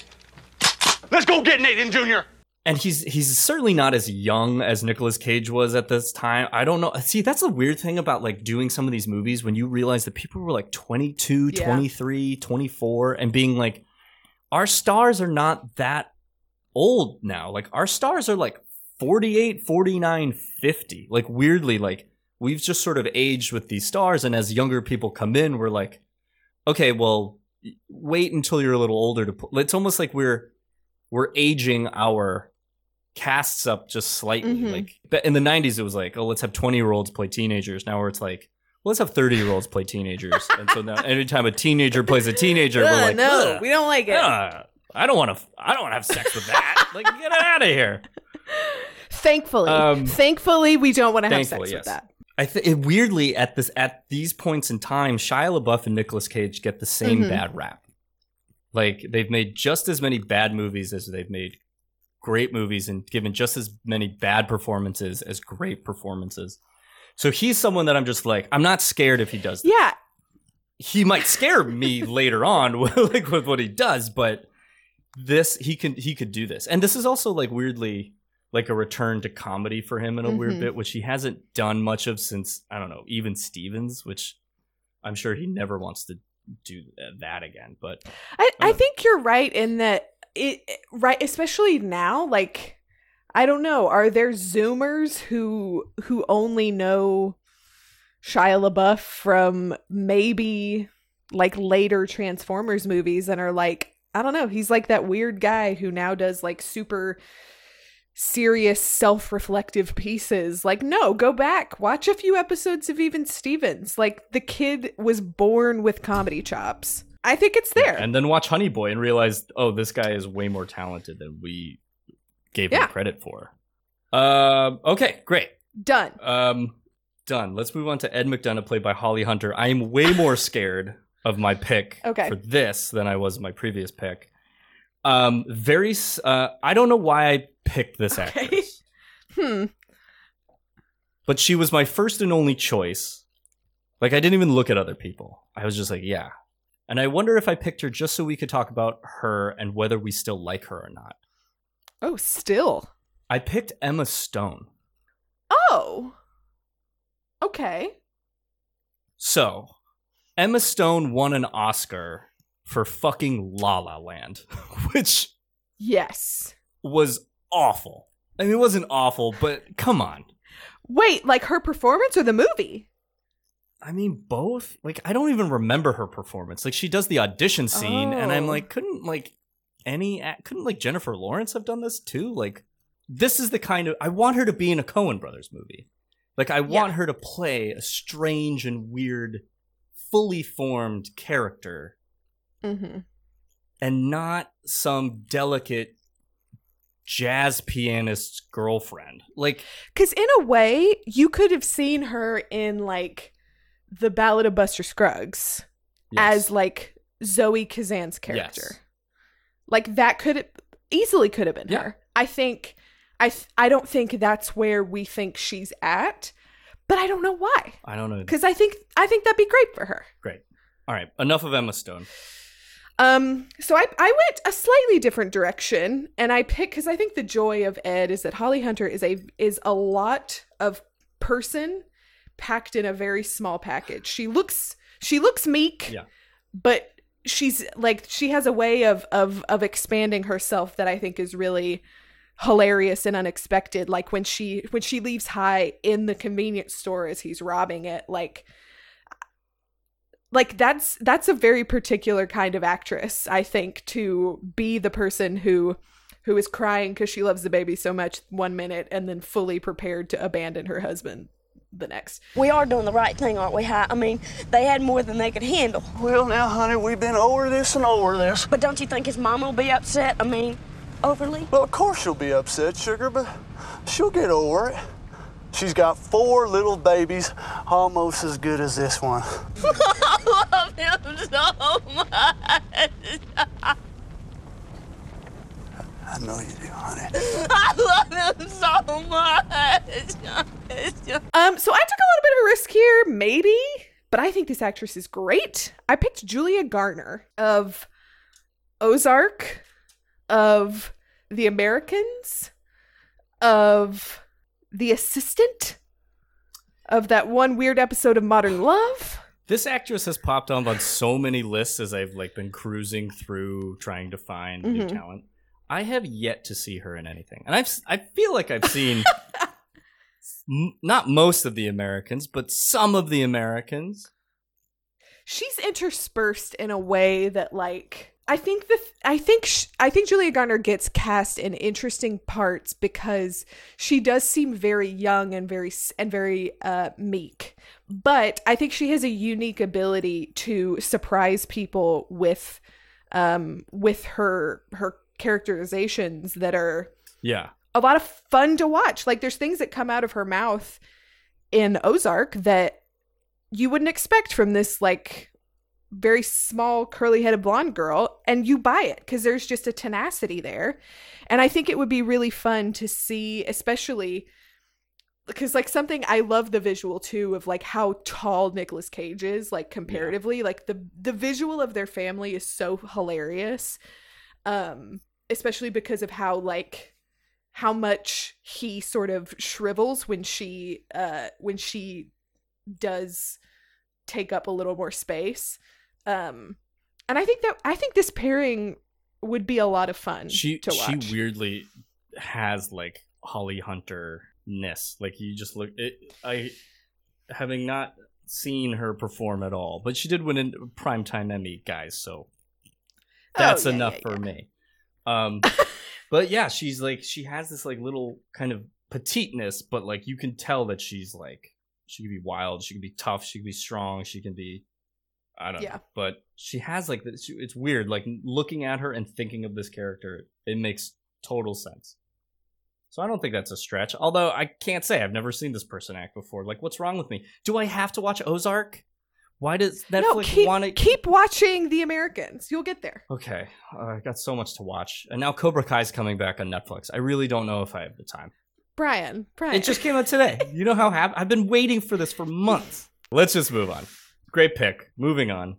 M: Let's go get Nathan Jr.
A: And he's he's certainly not as young as Nicolas Cage was at this time. I don't know. See, that's the weird thing about like doing some of these movies when you realize that people were like 22,
B: Yeah.
A: 23, 24 and being like our stars are not that old now. Like our stars are like 48, 49, 50. Like weirdly like we've just sort of aged with these stars and as younger people come in we're like okay, well wait until you're a little older to put it's almost like we're we're aging our casts up just slightly.
B: Mhm.
A: Like but in the 90s it was like, oh, let's have 20 year olds play teenagers. Now where it's like, well, let's have 30 year olds play teenagers. and so now anytime a teenager plays a teenager, we're like,
B: no,
A: "Ugh,
B: we don't like it.
A: ugh, I don't want to. I don't want to have sex with that. like, get it out of here.
B: Thankfully,
A: Um,
B: thankfully, we don't want to have sex
A: Thankfully,
B: with that.
A: I think it weirdly at this at these points in time, Shia LaBeouf and Nicolas Cage get the same
B: Mhm.
A: bad rap. Like they've made just as many bad movies as they've made great movies, and given just as many bad performances as great performances. So he's someone that I'm just like, I'm not scared if he does.
B: Yeah,
A: He might scare me later on, like with what he does, but this he can he could do this, and this is also like weirdly like a return to comedy for him in a weird
B: Mhm.
A: bit, which he hasn't done much of since I don't know, even Stevens, which I'm sure he never wants to do that again. But
B: I, I think you're right in that it right especially now like I don't know are there zoomers who who only know Shia LaBeouf from maybe like later Transformers movies and are like I don't know he's like that weird guy who now does like super serious self-reflective pieces. Like no go back watch a few episodes of even Stevens. Like the kid was born with comedy chops I think it's there
A: and then watch Honey Boy and realize, oh, this guy is way more talented than we gave
B: Yeah.
A: him credit for. Um, okay, great.
B: done
A: Um, done. Let's move on to Ed McDunnough, played by Holly Hunter. I am way more scared of my pick
B: Okay.
A: for this than I was my previous pick. Um, very. Uh, I don't know why I picked this actress,
B: hmm
A: but she was my first and only choice. Like I didn't even look at other people. I was just like, yeah. And I wonder if I picked her just so we could talk about her and whether we still like her or not.
B: Oh, still.
A: I picked Emma Stone.
B: Oh. Okay.
A: So, Emma Stone won an Oscar for fucking La La Land, which
B: Yes.
A: was awful. I mean, it wasn't awful, but come on.
B: Wait, like her performance or the movie?
A: I mean, both. Like, I don't even remember her performance. Like, she does the audition scene, and I'm
B: Oh.
A: like, couldn't like any couldn't like Jennifer Lawrence have done this too? Like, this is the kind of I want her to be in a Coen Brothers movie. Like, I want her to play a strange and weird, fully formed character
B: Mm-hmm.
A: and not some delicate jazz pianist's girlfriend. Like,
B: Because in a way, you could have seen her in like the Ballad of Buster Scruggs as like Zoe Kazan's character.
A: Yes.
B: Like that could easily could have been her. I think I th- I don't think that's where we think she's at, but I don't know why.
A: I don't know.
B: Because I think I think that'd be great for her.
A: Great. All right. Enough of Emma Stone.
B: Um, so I I went a slightly different direction, and I picked because I think the joy of Ed is that Holly Hunter is a is a lot of person packed in a very small package. She looks she looks meek,
A: Yeah.
B: but she's like she has a way of of of expanding herself that I think is really hilarious and unexpected like when she when she leaves Hi in the convenience store as he's robbing it like like that's that's a very particular kind of actress i think to be the person who who is crying because she loves the baby so much one minute and then fully prepared to abandon her husband the next
C: We are doing the right thing, aren't we, Hi? I mean, they had more than they could handle.
M: Well, now, honey, we've been over this and over this.
C: But don't you think his mama will be upset? I mean, overly?
M: Well, of course she'll be upset, sugar, but she'll get over it. She's got four little babies, almost as good as this one.
C: I love him so much.
M: I know you do, honey.
C: I love him so much.
B: um so i took a little bit of a risk here maybe but i think this actress is great i picked julia garner of ozark of the americans of the assistant of that one weird episode of modern love
A: This actress has popped up on so many lists as I've like been cruising through trying to find new
B: Mhm.
A: talent. I have yet to see her in anything, and I've I feel like I've seen m- not most of the Americans, but some of the Americans.
B: she's interspersed in a way that like I think the I think sh- I think Julia Garner gets cast in interesting parts because she does seem very young and very and very uh meek. But I think she has a unique ability to surprise people with um with her her characterizations that are
A: Yeah,
B: a lot of fun to watch. Like there's things that come out of her mouth in Ozark that you wouldn't expect from this like very small curly-headed blonde girl and you buy it cuz there's just a tenacity there. And I think it would be really fun to see especially because like something I love the visual too of like how tall Nicolas Cage is like comparatively like the the visual of their family is so hilarious um especially because of how like how much he sort of shrivels when she uh when she does take up a little more space. Um and I think that I think this pairing would be a lot of fun
A: She
B: to
A: she weirdly has like Holly Hunter ness. Like you just look it I having not seen her perform at all, but she did win a primetime Emmy, guys, so that's
B: Oh, yeah,
A: enough
B: yeah,
A: for me. Um but yeah, she's like she has this like little kind of petiteness, but like you can tell that she's like she can be wild, she can be tough, she can be strong, she can be I don't
B: Yeah.
A: know. But she has like this it's weird like looking at her and thinking of this character, it makes total sense. So I don't think that's a stretch. Although I can't say I've never seen this person act before. Like what's wrong with me? Do I have to watch Ozark? Why does Netflix
B: no, keep,
A: want to
B: keep watching The Americans. You'll get there.
A: Okay, uh, I got so much to watch, and now Cobra Kai's coming back on Netflix. I really don't know if I have the time.
B: Brian, Brian.
A: It just came out today. You know how hap- I've been waiting for this for months. Let's just move on. Great pick. Moving on.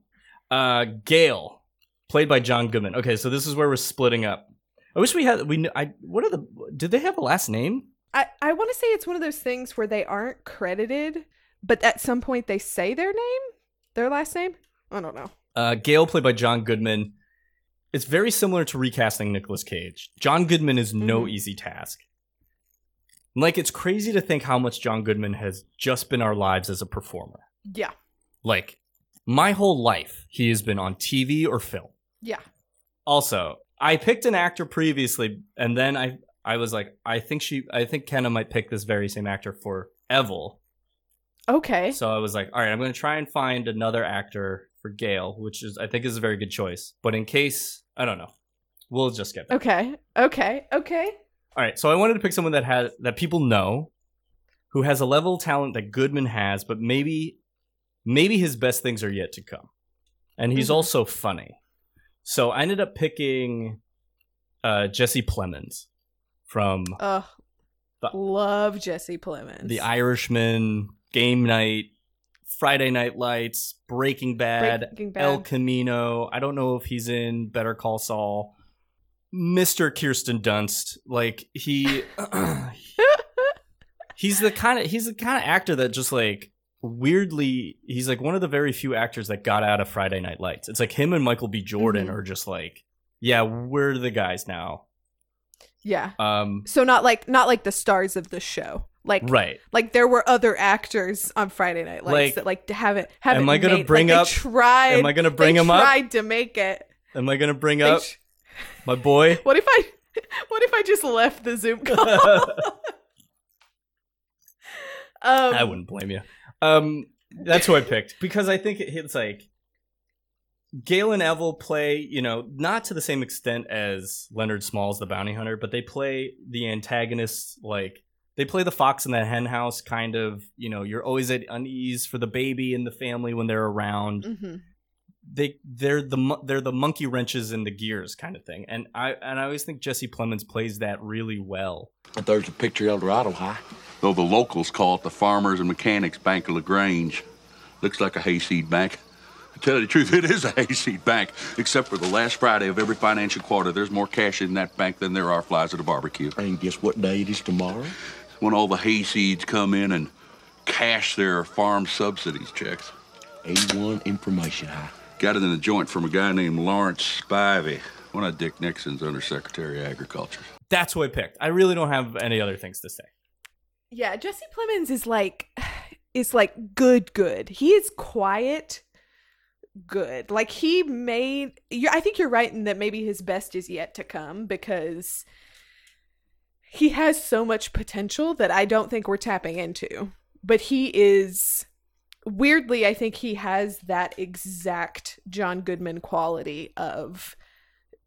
A: Uh, Gale, played by John Goodman. Okay, so this is where we're splitting up. I wish we had we. I what are the? Did they have a last name?
B: I, I want to say it's one of those things where they aren't credited, but at some point they say their name, their last name. I don't know.
A: Uh, Gale, played by John Goodman. It's very similar to recasting Nicolas Cage. John Goodman is no
B: Mhm.
A: easy task. Like, it's crazy to think how much John Goodman has just been our lives as a performer.
B: Yeah,
A: Like, my whole life, he has been on TV or film.
B: yeah.
A: Also, I picked an actor previously, and then I I was like, I think she, I think Kenna might pick this very same actor for Evil.
B: Okay.
A: So I was like, all right, I'm going to try and find another actor for Gale, which is I think is a very good choice. But in case I don't know, we'll just get. Back.
B: Okay. Okay. Okay.
A: All right, so I wanted to pick someone that had that people know, who has a level of talent that Goodman has, but maybe maybe his best things are yet to come, and he's
B: Mhm.
A: also funny. So I ended up picking uh, Jesse Plemons from
B: Uh,
A: The-
B: love Jesse Plemons.
A: The Irishman, Game Night, Friday Night Lights, Breaking Bad,
B: Breaking Bad.
A: El Camino. I don't know if he's in Better Call Saul. Mr. Kirsten Dunst, like he he's the kind of he's the kind of actor that just like weirdly he's like one of the very few actors that got out of Friday Night Lights. It's like him and Michael B. Jordan
B: Mhm.
A: are just like, yeah, we're the guys now.
B: yeah.
A: Um
B: So not like not like the stars of the show. Like
A: right.
B: Like there were other actors on Friday Night Lights
A: Like,
B: that like haven't haven't.
A: am I gonna
B: made-
A: bring
B: like,
A: up-
B: Tried.
A: am I gonna bring him up?
B: Tried to make it.
A: Am I gonna bring
B: They
A: up my boy?
B: What if I? What if I just left the Zoom call? um,
A: I wouldn't blame you. Um, that's who I picked because I think it, it's like Gale and Evil play, you know, not to the same extent as Leonard Smalls, the bounty hunter, but they play the antagonists like they play the fox in the hen house kind of. You know, you're always at unease for the baby and the family when they're around.
B: mhm.
A: They they're the they're the monkey wrenches in the gears kind of thing, and I and I always think Jesse Plemons plays that really well.
E: But there's a picture El Dorado Hi.
D: Though the locals call it the Farmers and Mechanics Bank of LaGrange. Looks like a hayseed bank. To tell you the truth, it is a hayseed bank, except for the last Friday of every financial quarter. There's more cash in that bank than there are flies at a barbecue.
E: And guess what day it is tomorrow?
D: When all the hayseeds come in and cash their farm subsidies checks.
E: A1 information Hi.
D: Got it in the joint from a guy named Lawrence Spivey, one of Dick Nixon's Undersecretary of Agriculture.
A: That's who I picked. I really don't have any other things to say.
B: Yeah, Jesse Plemons is like is like good good. He is quiet good. Like he made I think you're right in that maybe his best is yet to come because he has so much potential that I don't think we're tapping into. But he is weirdly I think he has that exact John Goodman quality of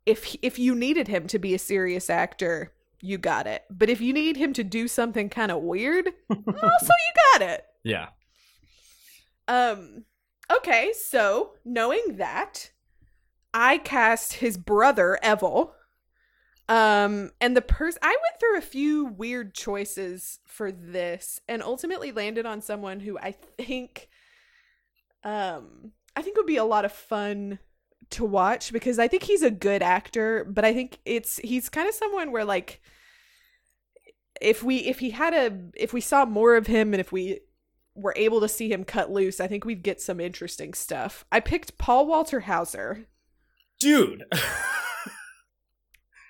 B: if if you needed him to be a serious actor, you got it. But if you need him to do something kind of weird, also you got it.
A: Yeah.
B: Um okay, so knowing that, I cast his brother Evil. Um and the person I went through a few weird choices for this and ultimately landed on someone who I think um I think would be a lot of fun to watch because I think he's a good actor, but I think it's he's kind of someone where like if we if he had a if we saw more of him and if we were able to see him cut loose, I think we'd get some interesting stuff. I picked Paul Walter Hauser.
A: Dude,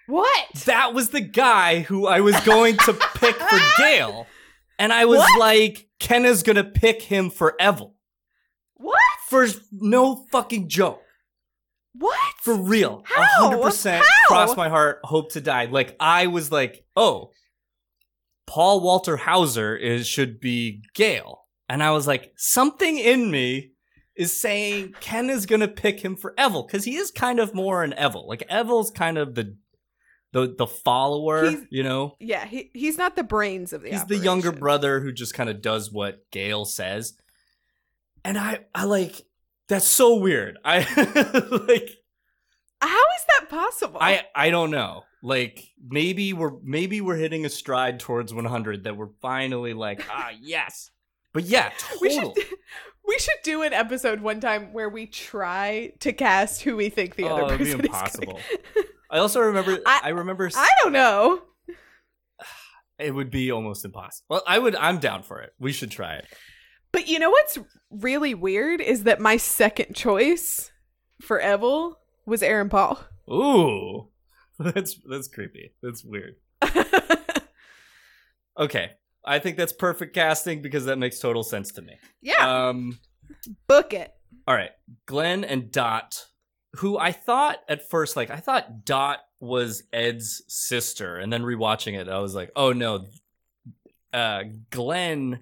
B: What?
A: that was the guy who I was going to pick for Gale. And I was
B: What?
A: like, Ken is gonna pick him for Evelle.
B: What?
A: For no fucking joke.
B: What?
A: For real.
B: How?
A: hundred percent
B: How?
A: cross my heart, hope to die. Like I was like, oh, Paul Walter Hauser is should be Gale. And I was like, something in me is saying Ken is gonna pick him for Evelle, because he is kind of more an Evelle. Like Evelle's kind of the the the follower,
B: He's-
A: you know?
B: Yeah, he he's not the brains of the
A: He's the younger brother who just kind of does what Gale says. And I I like that's so weird. I like
B: How is that possible?
A: I I don't know. Like maybe we're maybe we're hitting a stride towards 100 that we're finally like ah yes. But yeah,
B: we should we should do an episode one time where we try to cast who we think the
A: oh,
B: other person is.
A: impossible. I also remember I, remember
B: I don't know.
A: it would be almost impossible. Well, I would I'm down for it. We should try it.
B: But you know what's really weird is that my second choice for Evelle was Aaron Paul.
A: Ooh. That's that's creepy. That's weird. okay. I think that's perfect casting because that makes total sense to me.
B: Yeah.
A: Um
B: Book it.
A: all right. Glenn and Dot who I thought at first like I thought Dot was Ed's sister and then rewatching it I was like, "Oh no. Uh Glenn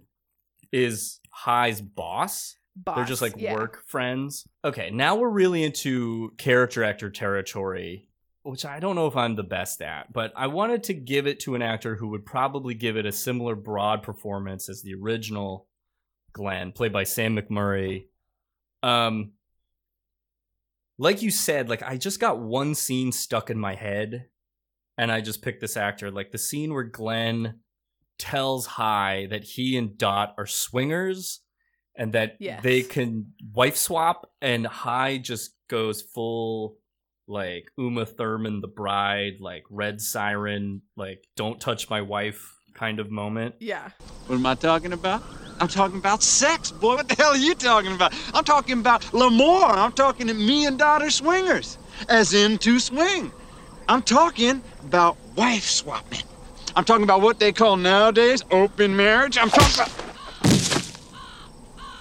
A: is Hi's boss." They're just like
B: yeah.
A: work friends. Okay, now we're really into character actor territory, which I don't know if I'm the best at, but I wanted to give it to an actor who would probably give it a similar broad performance as the original Glenn, played by Sam McMurray. Um like you said, like I just got one scene stuck in my head and I just picked this actor. Like the scene where Glenn tells Hi that he and Dot are swingers and that
B: Yes.
A: they can wife swap and Hi just goes full like Uma Thurman the bride, like red siren, like don't touch my wife kind of moment.
B: Yeah.
N: What am I talking about? I'm talking about sex, boy. What the hell are you talking about? I'm talking about L'Amour. I'm talking to me and daughter swingers, as in to swing. I'm talking about wife swapping. I'm talking about what they call nowadays open marriage. I'm talking about.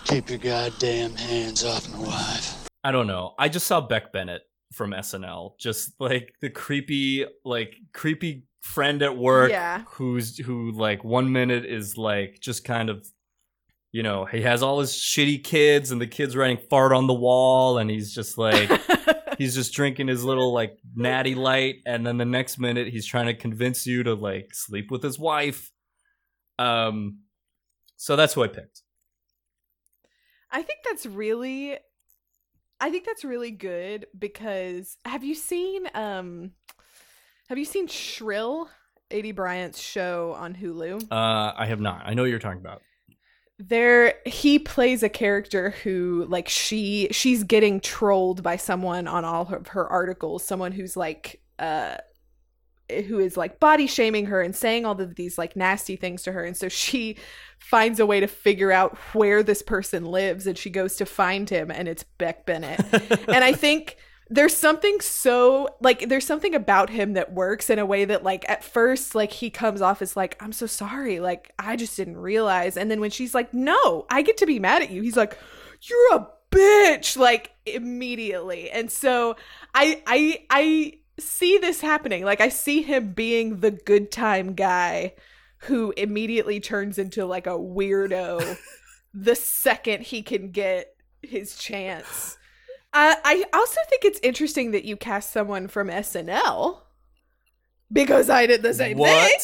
O: Keep your goddamn hands off my wife.
A: I don't know. I just saw Beck Bennett from SNL, just like the creepy, like creepy friend at work
B: Yeah.
A: who's who like one minute is like just kind of you know, he has all his shitty kids and the kids writing fart on the wall and he's just like he's just drinking his little like natty light and then the next minute he's trying to convince you to like sleep with his wife. Um so that's who I picked.
B: I think that's really I think that's really good because have you seen um have you seen Shrill? Aidy Bryant's show on Hulu.
A: Uh I have not. I know what you're talking about.
B: There he plays a character who like she she's getting trolled by someone on all of her articles someone who's like uh who is like body shaming her and saying all of these like nasty things to her. And so she finds a way to figure out where this person lives and she goes to find him and it's Beck Bennett. And I think there's something so like there's something about him that works in a way that like at first like he comes off as like I'm so sorry like I just didn't realize. And then when she's like no I get to be mad at you he's like you're a bitch like immediately. And so I I I see this happening. Like I see him being the good time guy who immediately turns into like a weirdo the second he can get his chance I also think it's interesting that you cast someone from SNL because I did the same
A: what?
B: thing.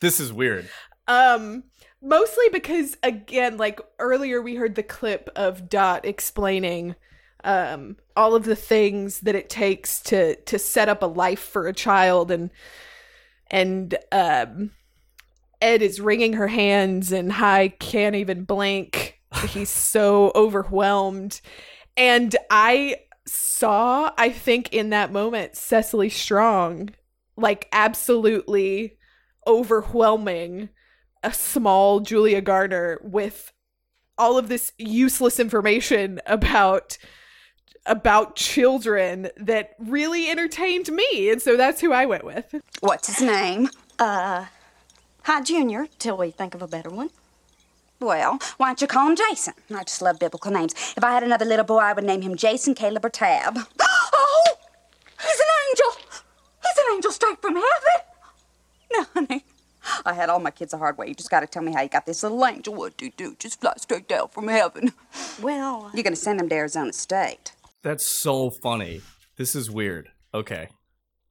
A: This is weird.
B: Um, mostly because again, like earlier, we heard the clip of Dot explaining um all of the things that it takes to to set up a life for a child, and and um, Ed is wringing her hands, and Hi can't even blink. He's so overwhelmed. And I saw, I think, in that moment, Cecily Strong, like, absolutely overwhelming a small Julia Garner with all of this useless information about about children that really entertained me and so that's who I went with.
L: What's his name?
C: Uh, hi, Junior, till we think of a better one.
L: Well, why don't you call him Jason? I just love biblical names. If I had another little boy, I would name him Jason, Caleb, or Tab. Oh, he's an angel. He's an angel straight from heaven. No, honey. I had all my kids the hard way. You just got to tell me how you got this little angel. What do you do? Just fly straight down from heaven.
C: Well,
L: You're going to send him to Arizona State.
A: That's so funny. This is weird. Okay.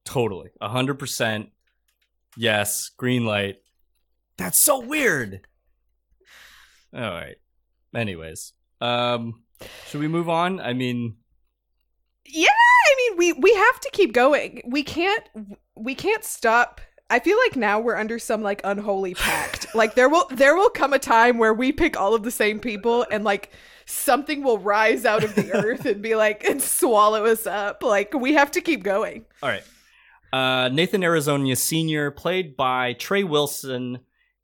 A: Totally. 100%. Yes. Green light. That's so weird. All right. Anyways, um should we move on? I mean,
B: Yeah, I mean we we have to keep going. We can't we can't stop. I feel like now we're under some like unholy pact. like there will there will come a time where we pick all of the same people and like something will rise out of the earth and be like and swallow us up. Like we have to keep going.
A: all right. Uh Nathan Arizona Sr., played by Trey Wilson,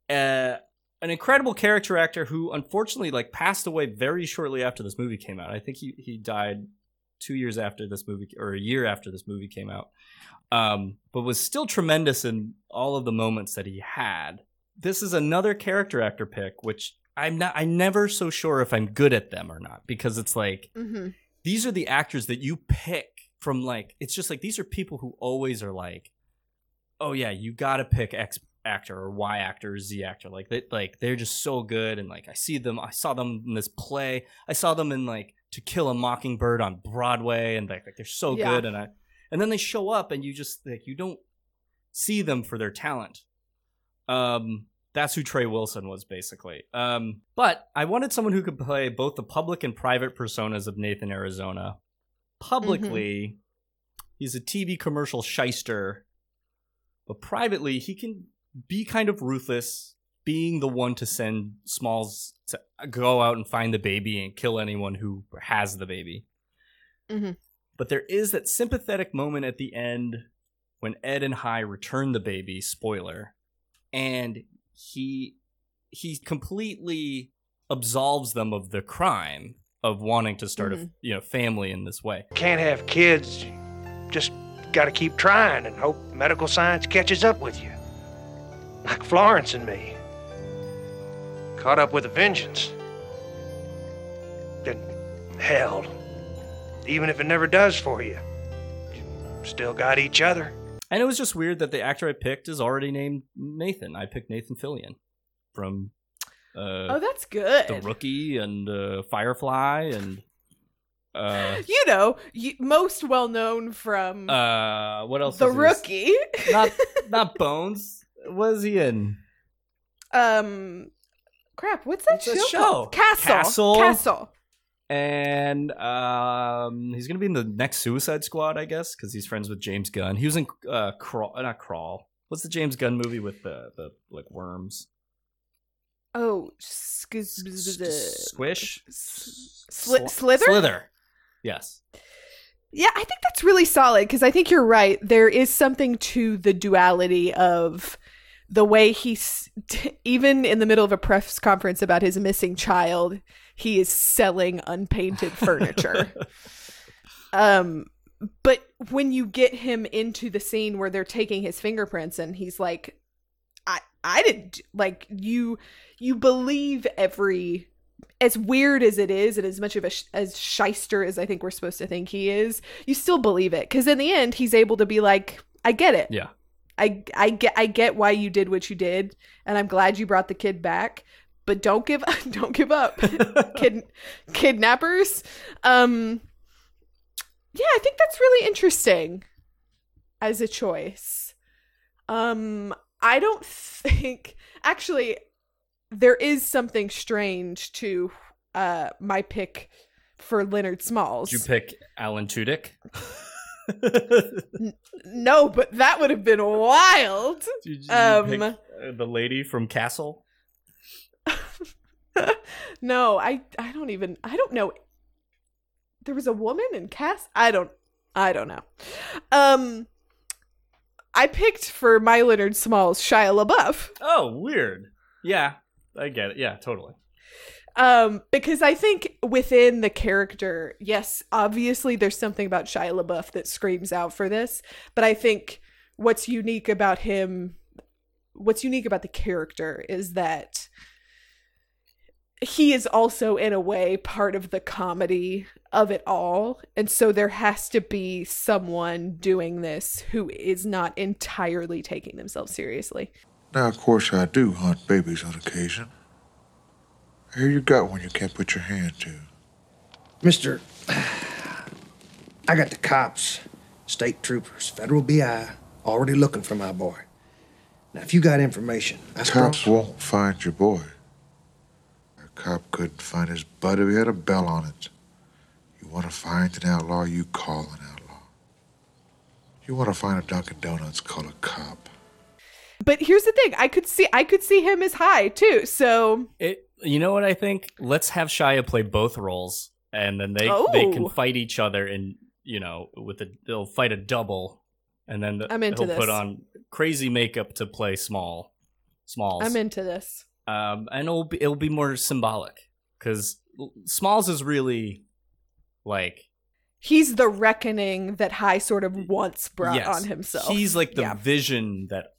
A: uh an incredible character actor who unfortunately like passed away very shortly after this movie came out. I think he he died 2 years after this movie or a year after this movie came out. um, but was still tremendous in all of the moments that he had. This is another character actor pick, which I'm not. I'm never so sure if I'm good at them or not because it's like
B: Mm-hmm.
A: these are the actors that you pick from. Like it's just like these are people who always are like, oh yeah, you got to pick X actor or Y actor or Z actor. Like they like they're just so good and like I see them. I saw them in this play. I saw them in like To Kill a Mockingbird on Broadway, and like, like they're so
B: Yeah.
A: good. And I and then they show up and you just like you don't see them for their talent. Um, that's who Trey Wilson was basically. Um, but I wanted someone who could play both the public and private personas of Nathan Arizona. Publicly, he's a TV commercial shyster, but privately, he can be kind of ruthless, being the one to send Smalls to go out and find the baby and kill anyone who has the baby.
B: Mhm.
A: But there is that sympathetic moment at the end when Ed and Hi return the baby, spoiler, and he he completely absolves them of the crime of wanting to start a
P: Mhm.
A: you know family in this way.
P: Can't have kids. Just got to keep trying and hope medical science catches up with you. Like Florence and me. Caught up with a vengeance. Then, hell, even if it never does for you, you still got each other.
A: And it was just weird that the actor I picked is already named Nathan. I picked Nathan Fillion from uh,
B: Oh, that's good.
A: The Rookie and uh, Firefly and uh,
B: You know, most well known from
A: uh, what else?
B: The
A: was
B: Rookie.
A: not not Bones. What is he in?
B: um, crap. What's that show?
A: show?
B: Castle.
A: Castle.
B: Castle.
A: And um, he's gonna be in the next Suicide Squad, I guess, because he's friends with James Gunn. He was in uh, Crawl, not Crawl. What's the James Gunn movie with the the like worms?
B: Oh, squish.
A: Squish.
B: Sli- Slither.
A: Slither. Yes.
B: Yeah, I think that's really solid because I think you're right. There is something to the duality of the way he's even in the middle of a press conference about his missing child, he is selling unpainted furniture. um but when you get him into the scene where they're taking his fingerprints and he's like I I didn't like you you believe every as weird as it is and as much of a sh- as shyster as I think we're supposed to think he is, you still believe it cuz in the end he's able to be like I get it.
A: Yeah.
B: I I get I get why you did what you did and I'm glad you brought the kid back, but don't give don't give up. Kid kidnappers. Um yeah, I think that's really interesting as a choice. Um I don't think actually there is something strange to uh my pick for Leonard Smalls.
A: Did you pick Alan Tudyk?
B: no, but that would have been wild.
A: Did you
B: um
A: pick, uh, the lady from Castle.
B: no, I I don't even I don't know. There was a woman in Cass. I don't I don't know. Um I picked for my Leonard Smalls Shia LaBeouf.
A: Oh, weird. Yeah, I get it. Yeah, totally.
B: Um, because I think within the character, yes, obviously there's something about Shia LaBeouf that screams out for this, but I think what's unique about him, what's unique about the character is that he is also in a way part of the comedy of it all and so there has to be someone doing this who is not entirely taking themselves seriously
Q: Now, of course, I do hunt babies on occasion. Here you got one you can't put your hand to.
P: Mister, I got the cops, state troopers, federal BI, already looking for my boy. Now, if you got information, I
Q: Cops won't find your boy. A cop couldn't find his butt if he had a bell on it. You want to find an outlaw, you call an outlaw. You want to find a Dunkin' Donuts, call a cop.
B: but here's the thing i could see i could see him as Hi too so
A: It. You know what I think? Let's have Shia play both roles, and then they they can
B: Oh.
A: fight each other, and you know, with a they'll fight a double, and then the,
B: I'm into
A: he'll put on crazy makeup to play small, smalls.
B: i'm into this
A: um, and it'll be it'll be more symbolic because Smalls is really like
B: he's the reckoning that Hi sort of once brought
A: yes,
B: on himself
A: He's like the
B: Yeah.
A: vision that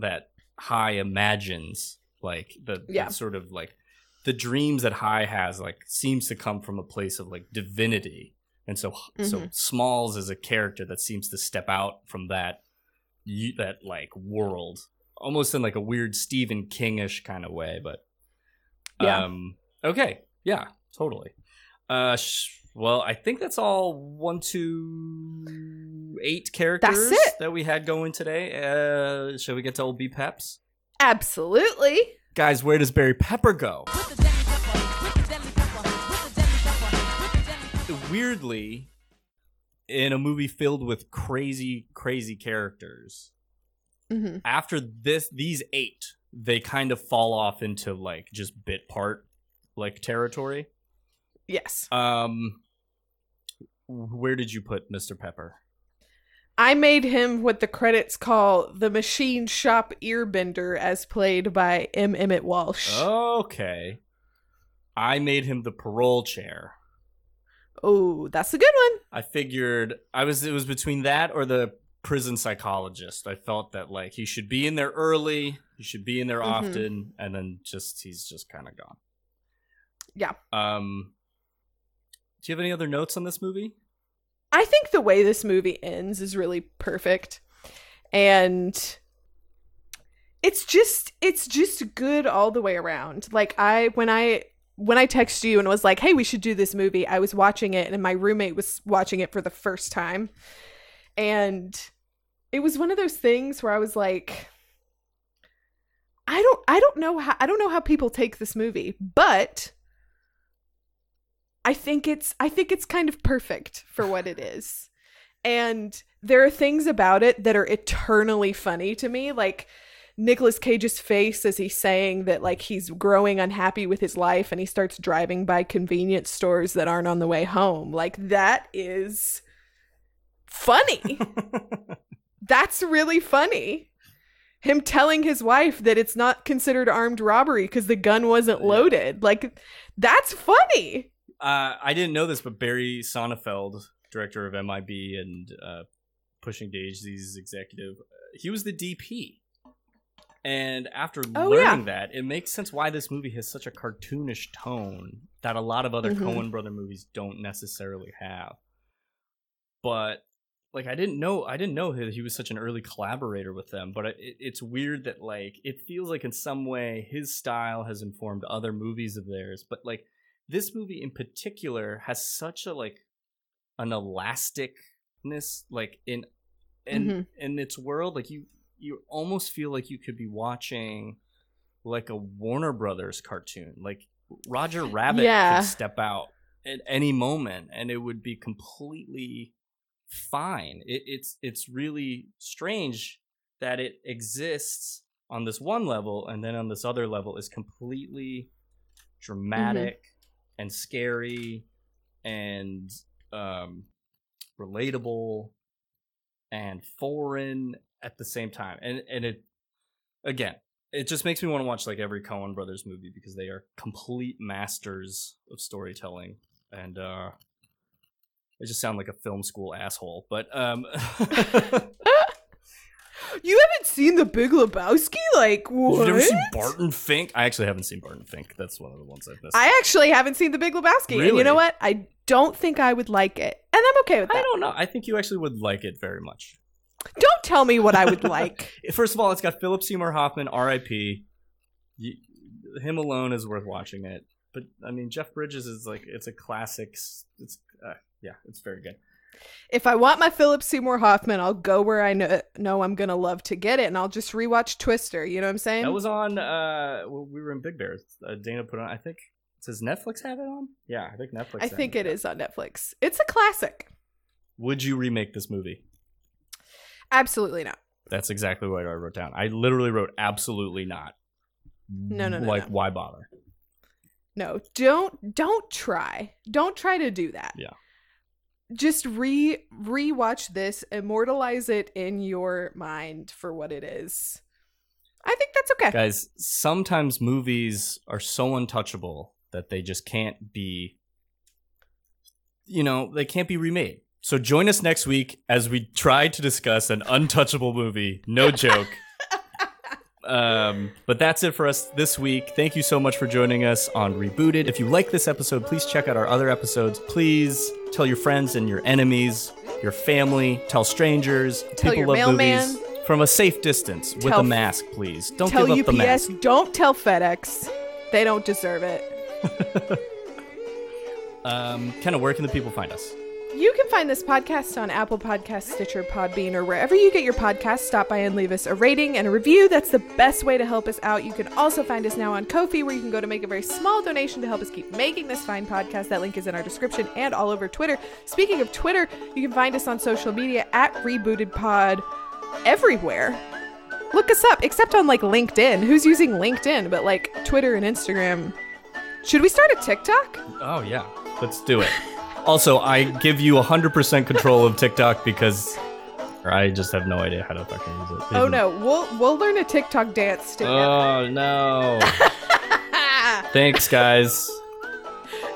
A: that Hi imagines, like the, the sort of like the dreams that Hi has, like seems to come from a place of like divinity, and so so
B: Mhm.
A: Smalls is a character that seems to step out from that that like world, almost in like a weird Stephen Kingish kind of way, but
B: Yeah.
A: um, okay, yeah, totally. Uh, sh- well, I think that's all one, two, eight characters
B: it.
A: that we had going today. Uh, shall we get to old B Peps?
B: absolutely
A: Guys, where does Barry Pepper go? Weirdly, in a movie filled with crazy, crazy characters,
B: hmm
A: after this these eight, they kind of fall off into like just bit part like territory.
B: yes
A: Um where did you put Mr. Pepper?
B: I made him what the credits call the machine shop earbender, as played by M. Emmet Walsh.
A: Okay. I made him the parole chair.
B: Oh, that's a good one.
A: I figured I was it was between that or the prison psychologist. I felt that like he should be in there early, he should be in there
B: Mhm.
A: often, and then just he's just kind of gone.
B: Yeah.
A: Um Do you have any other notes on this movie?
B: I think the way this movie ends is really perfect. And it's just it's just good all the way around. Like I when I when I texted you and was like, "Hey, we should do this movie." I was watching it and my roommate was watching it for the first time. And it was one of those things where I was like I don't I don't know how I don't know how people take this movie, but I think it's I think it's kind of perfect for what it is. And there are things about it that are eternally funny to me, like Nicolas Cage's face as he's saying that like he's growing unhappy with his life and he starts driving by convenience stores that aren't on the way home. Like that is funny. That's really funny. Him telling his wife that it's not considered armed robbery because the gun wasn't loaded. Like that's funny.
A: Uh, I didn't know this, but Barry Sonnenfeld, director of MIB and uh, Pushing Daisies executive, uh, he was the DP. And after
B: Oh, yeah.
A: learning that, it makes sense why this movie has such a cartoonish tone that a lot of other
B: Mhm.
A: Coen brother movies don't necessarily have. But like I didn't know I didn't know that he was such an early collaborator with them, but it, it's weird that like it feels like in some way his style has informed other movies of theirs, but like this movie in particular has such a like an elasticness like in in
B: Mhm.
A: in its world like you you almost feel like you could be watching like a Warner Brothers cartoon like Roger Rabbit
B: Yeah.
A: could step out at any moment and it would be completely fine it, it's it's really strange that it exists on this one level and then on this other level is completely dramatic and scary and um relatable and foreign at the same time, and and it again, it just makes me want to watch like every Coen Brothers movie because they are complete masters of storytelling, and uh, I just sound like a film school asshole, but um.
B: You haven't seen The Big Lebowski? Like what?
A: You've never seen Barton Fink? I actually haven't seen Barton Fink. That's one of the ones I've missed.
B: I actually haven't seen The Big Lebowski, and you know what? I don't think I would like it, and I'm okay with that.
A: I don't know. I think you actually would like it very much.
B: Don't tell me what I would like.
A: First of all, it's got Philip Seymour Hoffman, R.I.P. You, him alone is worth watching it. But I mean, Jeff Bridges is like it's a classic. It's uh, yeah, it's very good.
B: If I want my Philip Seymour Hoffman, I'll go where I know, know I'm gonna love to get it, and I'll just rewatch Twister. You know what I'm saying?
A: That was on. uh well, We were in Big Bear. Uh, Dana put on. I think does Netflix have it on? Yeah, I think Netflix.
B: I think it is on Netflix. It's a classic.
A: Would you remake this movie?
B: Absolutely not.
A: That's exactly what I wrote down. I literally wrote absolutely not.
B: No, no, no,
A: Like,
B: no.
A: why bother?
B: No, don't don't try. Don't try to do that.
A: Yeah.
B: Just re rewatch this, immortalize it in your mind for what it is. I think that's okay.
A: Guys, sometimes movies are so untouchable that they just can't be you know, they can't be remade. So join us next week as we try to discuss an untouchable movie. No joke. Um, but that's it for us this week. Thank you so much for joining us on Rebooted. If you like this episode, please check out our other episodes. Please tell your friends and your enemies, your family, tell strangers,
B: Tell
A: people love
B: mailman.
A: movies from a safe distance with
B: Tell-
A: a mask, please. Don't
B: tell
A: give up
B: UPS,
A: the mask.
B: don't tell FedEx. They don't deserve it.
A: Um, Kenna, where can the people find us?
B: You can find this podcast on Apple Podcasts, Stitcher, Podbean, or wherever you get your podcasts. Stop by and leave us a rating and a review. That's the best way to help us out. You can also find us now on Ko-fi, where you can go to make a very small donation to help us keep making this fine podcast. That link is in our description and all over Twitter. Speaking of Twitter, you can find us on social media at Rebooted Pod everywhere. Look us up, except on like LinkedIn. Who's using LinkedIn? But like Twitter and Instagram. Should we start a TikTok?
A: Oh yeah, let's do it. also, I give you 100% control of TikTok because I just have no idea how to fucking use it.
B: Oh no, we'll we'll learn a TikTok dance together.
A: Oh no. Thanks, guys.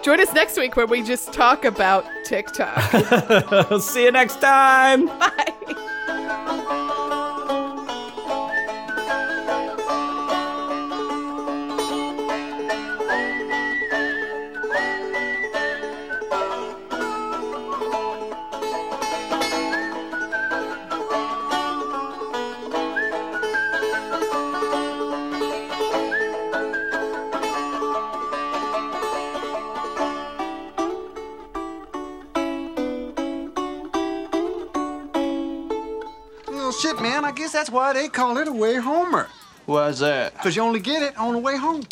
B: Join us next week where we just talk about TikTok.
A: See you next time.
B: Bye.
N: That's why they call it a way homer.
K: Why's that?
N: Because you only get it on the way home.